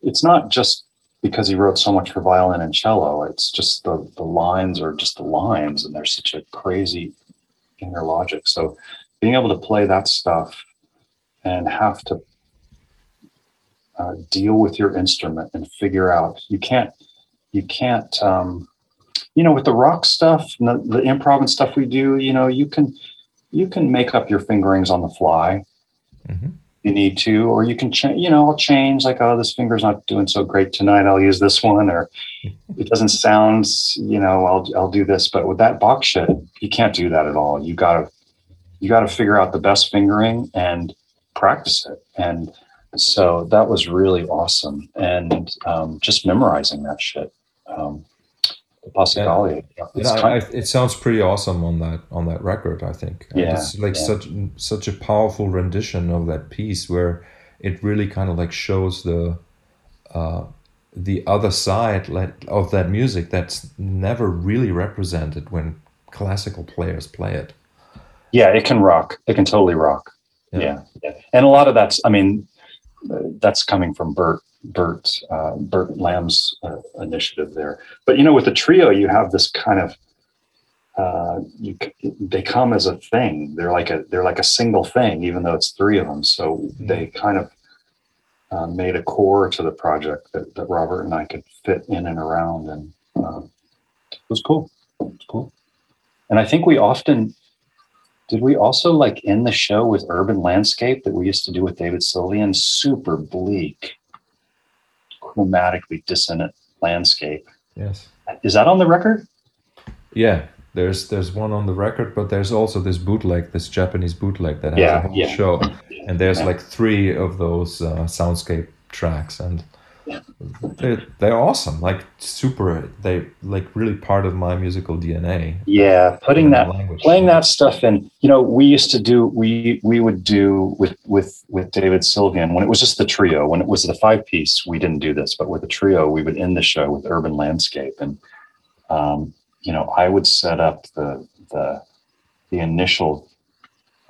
it's not just because he wrote so much for violin and cello it's just the the lines are just the lines and there's such a crazy inner logic. So being able to play that stuff and have to uh, deal with your instrument and figure out. You can't you can't um, you know with the rock stuff the, the improv and stuff we do you know you can you can make up your fingerings on the fly. Mhm. you need to or you can change you know i'll change like oh this finger's not doing so great tonight i'll use this one or it doesn't sound you know i'll i'll do this. But with that Bach shit you can't do that at all. You gotta you gotta figure out the best fingering and practice it. And so that was really awesome and um, just memorizing that shit um, the Passacaglia, it's And I, kind I, it sounds pretty awesome on that on that record. I think. And Yeah, it's like yeah. such such a powerful rendition of that piece where it really kind of like shows the uh, the other side like, of that music that's never really represented when classical players play it. yeah it can rock it can totally rock Yeah. yeah, yeah. and a lot of that's i mean that's coming from bert bert uh, bert Lams' uh, initiative there. But you know with the trio you have this kind of uh, you, they come as a thing. They're like a they're like a single thing even though it's three of them. So they kind of uh, made a core to the project that, that robert and i could fit in and around and um, it was cool. It was cool. And i think we often did we also like end the show with urban landscape that we used to do with David Sylvian? Super bleak, chromatically dissonant landscape. Yes. Is that on the record? Yeah. There's there's one on the record, but there's also this bootleg, this Japanese bootleg that has Yeah, a whole yeah. show, and there's Yeah. like three of those uh, soundscape tracks, and. They're, they're awesome. Like super, they like really part of my musical DNA. Yeah, putting that, language. playing that stuff in. You know, we used to do we we would do with with with David Sylvian when it was just the trio. When it was the five piece, we didn't do this, but with the trio, we would end the show with urban landscape, and um, you know, I would set up the the the initial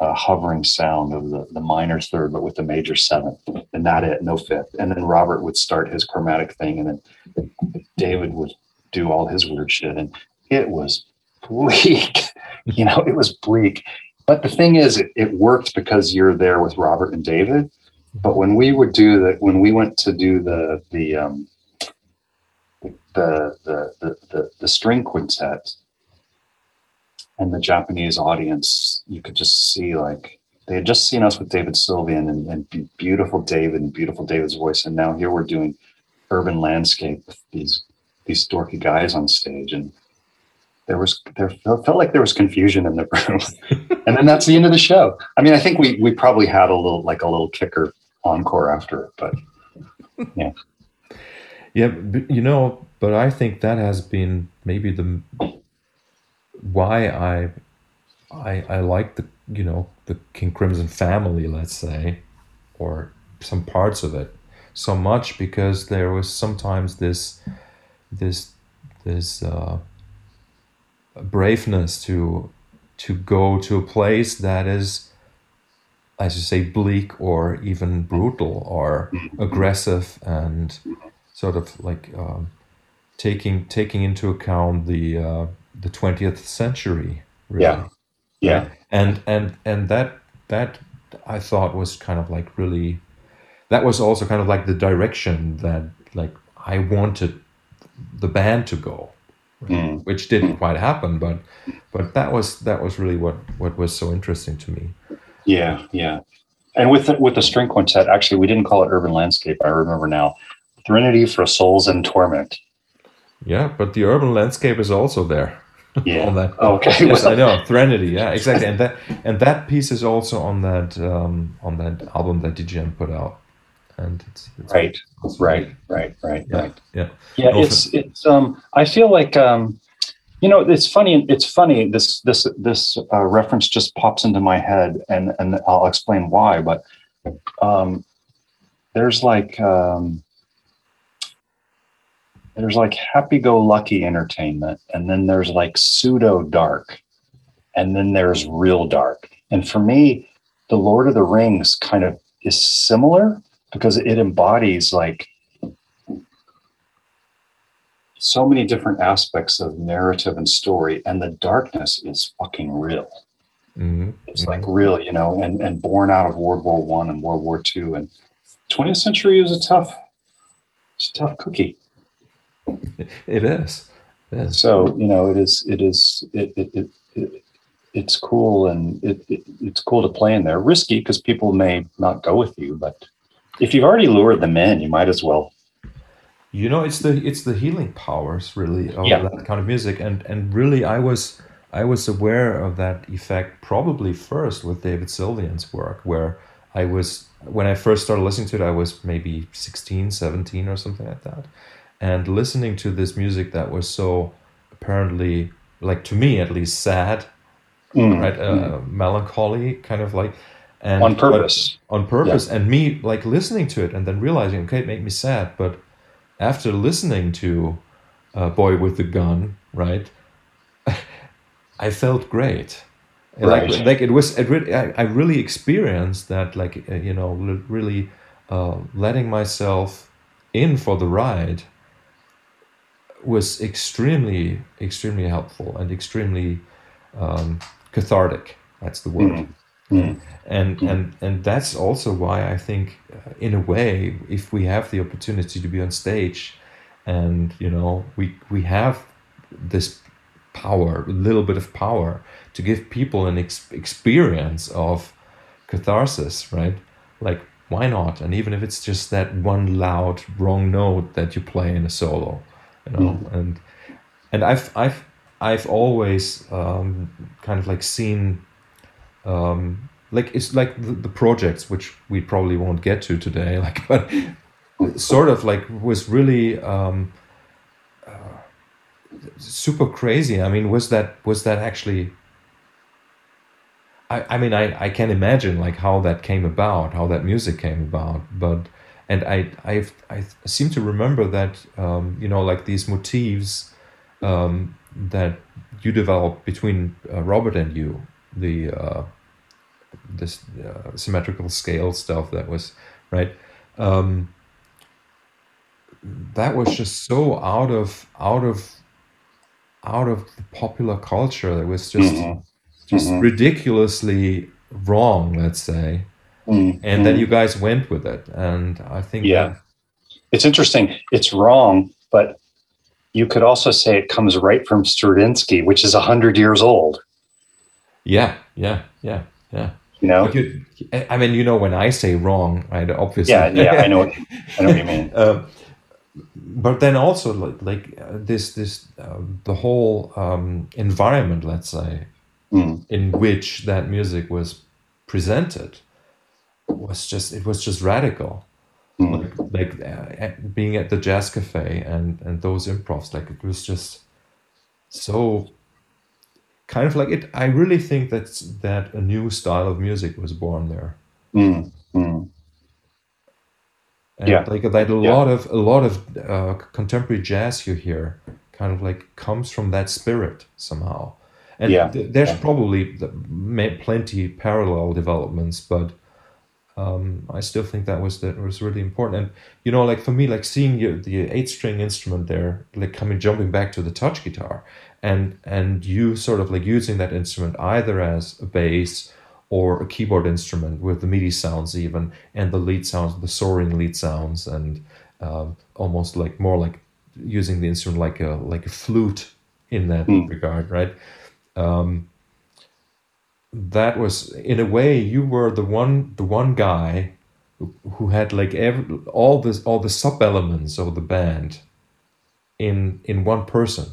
uh, hovering sound of the, the minor third, but with the major seventh, and that it, no fifth. And then Robert would start his chromatic thing, and then David would do all his weird shit. And it was bleak. you know, it was bleak. But the thing is, it, it worked because you're there with Robert and David. But when we would do that, when we went to do the, the, um, the, the, the, the, the string quintet, and the Japanese audience, you could just see like they had just seen us with David Sylvian and, and beautiful David and beautiful David's voice, and now here we're doing urban landscape with these these dorky guys on stage, and there was there felt like there was confusion in the room, and then that's the end of the show. I mean, I think we we probably had a little like a little kicker encore after it, but Yeah, yeah, you know, but I think that has been maybe the why I I I like the you know the King Crimson family, let's say, or some parts of it so much because there was sometimes this this this uh, braveness to to go to a place that is as you say bleak or even brutal or aggressive and sort of like um, taking taking into account the uh, the 20th century really. Yeah. yeah, and and and that that i thought was kind of like really that was also kind of like the direction that like i wanted the band to go Mm. which didn't quite happen but but that was that was really what what was so interesting to me yeah, yeah. And with the, with the string quintet, actually, we didn't call it urban landscape. I remember now. Threnody for Souls in Torment. yeah but the urban landscape is also there Yeah. on that Okay. yes well, i know threnody yeah exactly and that and that piece is also on that um on that album that dgm put out and it's, it's Right, it's right, right, right, yeah right. yeah Yeah, Also- it's it's. Um, I feel like um, you know, it's funny. It's funny. This this this uh, reference just pops into my head, and and I'll explain why. But um, there's like um, there's like happy-go-lucky entertainment, and then there's like pseudo dark, and then there's real dark. And for me, the Lord of the Rings kind of is similar because it embodies like so many different aspects of narrative and story, and the darkness is fucking real. Mhm. It's like real, you know, and and born out of World War One and World War Two, and 20th century is a tough, it's a tough cookie. It is. It is. So you know, it is, it is, it it, it, it it's cool and it, it it's cool to play in there. Risky because people may not go with you, but if you've already lured them in, you might as well. You know, it's the it's the healing powers really of Yeah. that kind of music, and and really, I was I was aware of that effect probably first with David Sylvian's work, where I was when I first started listening to it, I was maybe 16, 17 or something like that, and listening to this music that was so apparently like to me at least sad, Mm, right, mm. uh, melancholy, kind of like, and on purpose. on purpose and me like listening to it and then realizing okay it made me sad but after listening to uh, boy with the gun right i felt great Right. like like it was it really, I, I really experienced that like uh, you know really uh, letting myself in for the ride was extremely extremely helpful and extremely um, cathartic that's the word Mm, mm. and and and that's also why I think, uh, in a way, if we have the opportunity to be on stage, and you know, we we have this power, a little bit of power, to give people an ex- experience of catharsis, right? Like, why not? And even if it's just that one loud wrong note that you play in a solo, you know, and and I've I've I've always um, kind of like seen um, like it's like the, the projects which we probably won't get to today like but sort of like was really um, uh, super crazy. I mean was that was that actually I, I mean I, I can imagine like how that came about how that music came about but and I I I seem to remember that um, you know like these motifs um, that you developed between uh, Robert and you the uh, this uh, symmetrical scale stuff that was right um, that was just so out of out of out of the popular culture that was just Mhm. just Mhm. ridiculously wrong let's say Mm, and then you guys went with it and i think Yeah. that- It's interesting. It's wrong, but you could also say it comes right from Stravinsky, which is a hundred years old. yeah yeah yeah yeah You know? You, i mean you know when i say wrong right obviously Yeah, yeah. I know. What, I know what you mean. Uh, but then also like, like uh, this this uh, the whole um, environment let's say Mm, in which that music was presented was just it was just radical mm, like like uh, being at the jazz cafe and and those improvs like it was just so kind of like it i really think that's that a new style of music was born there mm, mm. and Yeah. like that a Yeah. lot of a lot of uh, contemporary jazz you hear kind of like comes from that spirit somehow and Yeah. th- there's Yeah. probably plenty parallel developments but um, I still think that was that was really important and you know like for me like seeing you, the eight string instrument there like coming jumping back to the touch guitar and and you sort of like using that instrument either as a bass or a keyboard instrument with the MIDI sounds even and the lead sounds the soaring lead sounds and um, almost like more like using the instrument like a like a flute in that Mm. regard right um, that was in a way you were the one the one guy who, had like every, all this all the sub elements of the band in in one person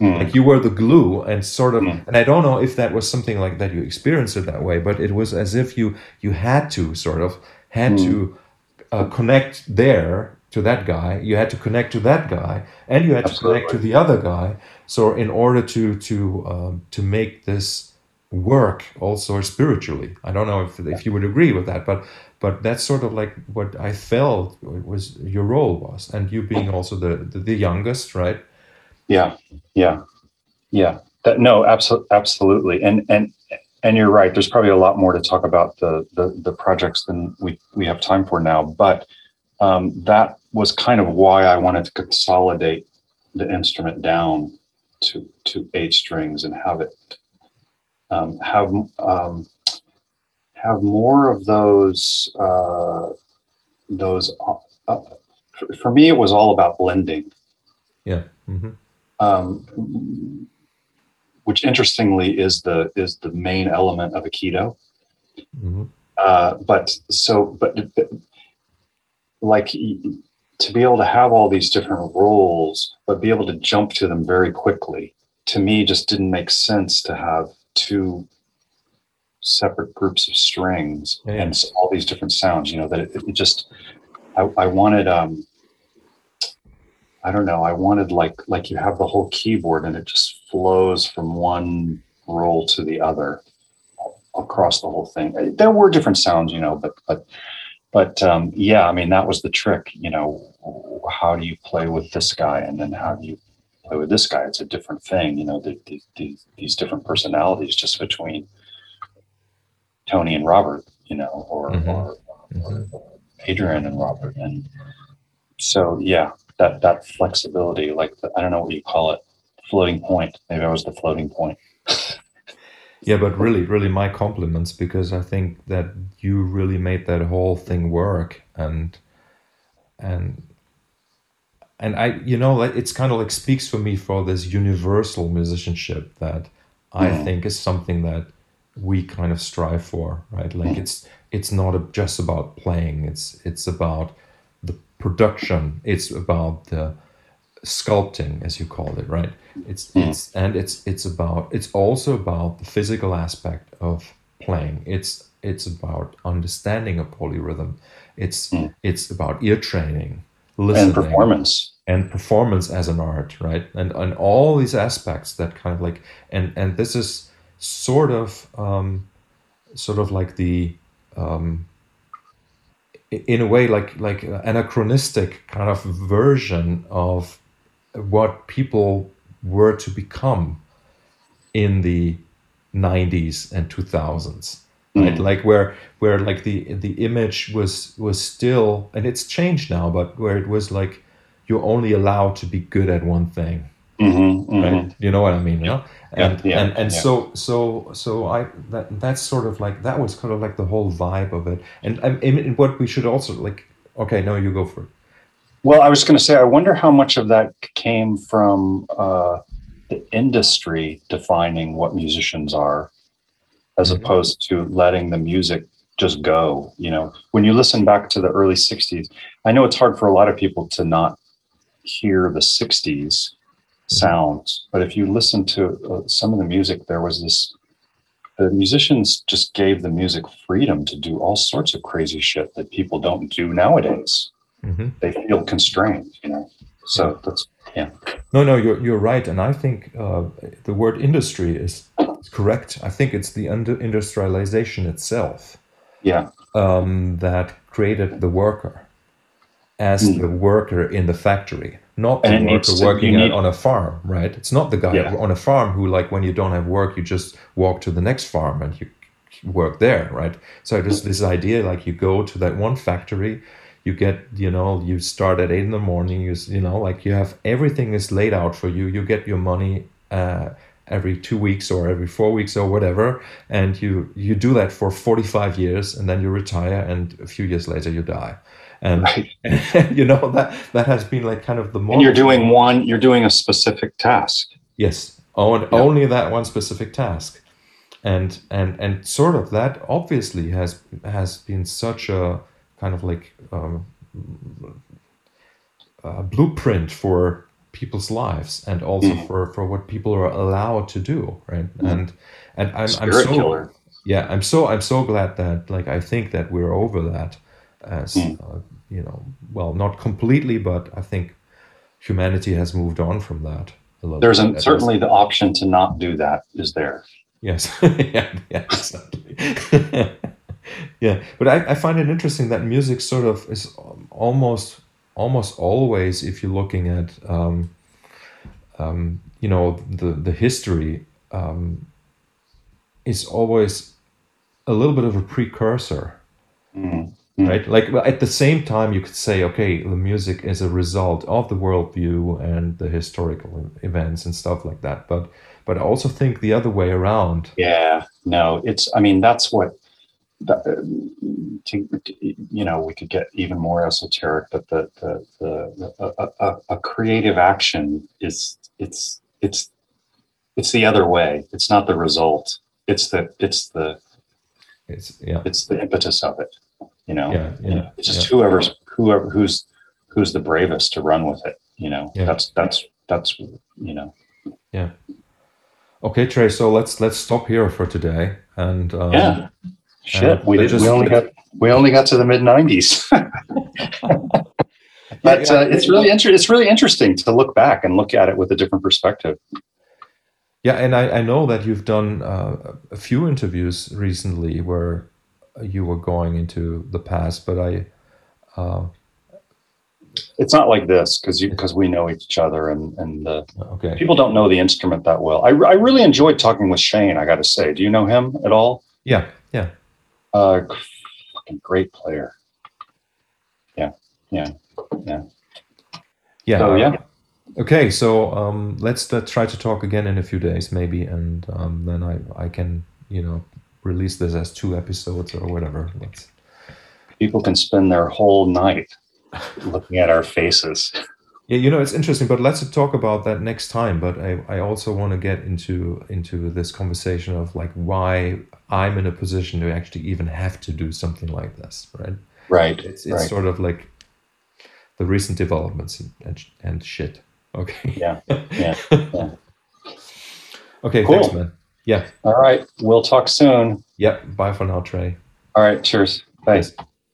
Mm. like you were the glue and sort of Mm. and i don't know if that was something like that you experienced it that way but it was as if you you had to sort of had Mm. to uh, connect there to that guy you had to connect to that guy and you had to connect to the other guy so in order to to um, to make this work also spiritually i don't know if, if you would agree with that but but that's sort of like what i felt was your role was and you being also the the, the youngest right Yeah, yeah, yeah. That no, absolutely, absolutely. And and and you're right. There's probably a lot more to talk about the the, the projects than we we have time for now. But um, that was kind of why I wanted to consolidate the instrument down to to eight strings and have it um, have um, have more of those uh, those. Uh, for, me, it was all about blending. Yeah. hmm um, which interestingly is the is the main element of Aikido. hmm Uh, but so, but like to be able to have all these different roles, but be able to jump to them very quickly, to me, just didn't make sense to have two separate groups of strings Yeah. and all these different sounds. You know that it, it just, I, I wanted, um, I don't know, I wanted like like you have the whole keyboard and it just flows from one role to the other across the whole thing. There were different sounds, you know, but but but um, yeah, I mean that was the trick. You know, how do you play with this guy, and then how do you play with this guy? It's a different thing. You know, the, the, the, these different personalities just between Tony and Robert. You know, or, Mhm. or, Mhm. or Adrian and Robert, and so yeah, that that flexibility, like the, I don't know what you call it, floating point. Maybe I was the floating point. Yeah, but really, really, my compliments because I think that you really made that whole thing work, and and and I, you know, like it's kind of like speaks for me for this universal musicianship that I Mhm. think is something that we kind of strive for, right? Like Mhm. it's it's not just about playing; it's it's about the production, it's about the sculpting, as you call it, right? It's Mm. it's and it's it's about it's also about the physical aspect of playing. It's it's about understanding a polyrhythm. It's it's about ear training, listening, And performance. and performance as an art, right? And and all these aspects that kind of like and and this is sort of um, sort of like the um, in a way like like anachronistic kind of version of what people were to become in the 90s and 2000s right Mhm. like where where like the the image was was still and it's changed now but where it was like you're only allowed to be good at one thing. Mhm, mhm. right? You know what i mean yeah. Yeah, and yeah, and and yeah. so so so i that that's sort of like that was kind of like the whole vibe of it. And i I mean what we should also like okay no you go for it. Well, I was going to say, I wonder how much of that came from uh, the industry defining what musicians are, as Mhm. opposed to letting the music just go. You know, when you listen back to the early '60s, I know it's hard for a lot of people to not hear the '60s sounds, but if you listen to uh, some of the music, there was this. The musicians just gave the music freedom to do all sorts of crazy shit that people don't do nowadays hmm they feel constrained, you know. So that's yeah. No, no, you're you're right, and I think uh, the word industry is correct. I think it's the under industrialization itself Yeah. um, that created the worker as Mm. the worker in the factory, not the worker to- working need- on a farm, right? It's not the guy Yeah. on a farm who, like, when you don't have work, you just walk to the next farm and you work there, right? So just this idea like you go to that one factory, you get, you know, you start at eight in the morning, you, you know, like you have everything is laid out for you. You get your money uh, every two weeks or every four weeks or whatever, and you you do that for 45 years, and then you retire, and a few years later you die. And Right. you know that that has been like kind of the model. And you're doing one, you're doing a specific task. Yes, on, Yeah. only that one specific task, and and and sort of that obviously has has been such a kind of like um, a blueprint for people's lives and also Mhm. for for what people are allowed to do, right? Mhm. And and I'm, I'm so killer. yeah i'm so i'm so glad that like i think that we're over that as Mm. uh, you know well not completely but i think humanity has moved on from that a little There's bit, a, at least. certainly the option to not do that is there. yes yeah, yeah exactly yeah but I, I find it interesting that music sort of is almost almost always if you're looking at um, um, you know the the history um, is always a little bit of a precursor Mm. Mm. right like at the same time you could say okay the music is a result of the worldview and the historical events and stuff like that but but I also think the other way around. Yeah, no, it's. I mean, that's what. The, to, you know, we could get even more esoteric, but the the, the a, a, a creative action is it's it's it's the other way. It's not the result. It's the it's the It's yeah, it's the impetus of it. You know, yeah, yeah. it's just yeah. whoever's whoever who's who's the bravest to run with it. You know, Yeah. that's that's that's you know. Yeah. Okay, Trey. So let's let's stop here for today. And um, yeah. Shit, we did. just- we only got we only got to the mid '90s. but uh, it's really inter- it's really interesting to look back and look at it with a different perspective. Yeah, and I, I know that you've done uh, a few interviews recently where you were going into the past, but I, uh, It's not like this because because we know each other and and uh, okay. people don't know the instrument that well. I, I really enjoyed talking with Shane. I got to say, do you know him at all? Yeah, yeah. Uh, fucking great player. Yeah, yeah, yeah. Yeah. So yeah, Okay, so um, let's uh, try to talk again in a few days, maybe, and um, then I, I can, you know, release this as two episodes or whatever. Let's, people can spend their whole night looking at our faces. Yeah, you know, it's interesting, but let's talk about that next time. But I, I also want to get into into this conversation of like why I'm in a position to actually even have to do something like this, right? Right. It's it's right. sort of like the recent developments and and, shit. Okay. Yeah. Yeah. yeah. Okay. Cool. Thanks, man. Yeah. All right. We'll talk soon. Yeah. Bye for now, Trey. All right. Cheers. Bye. Yes.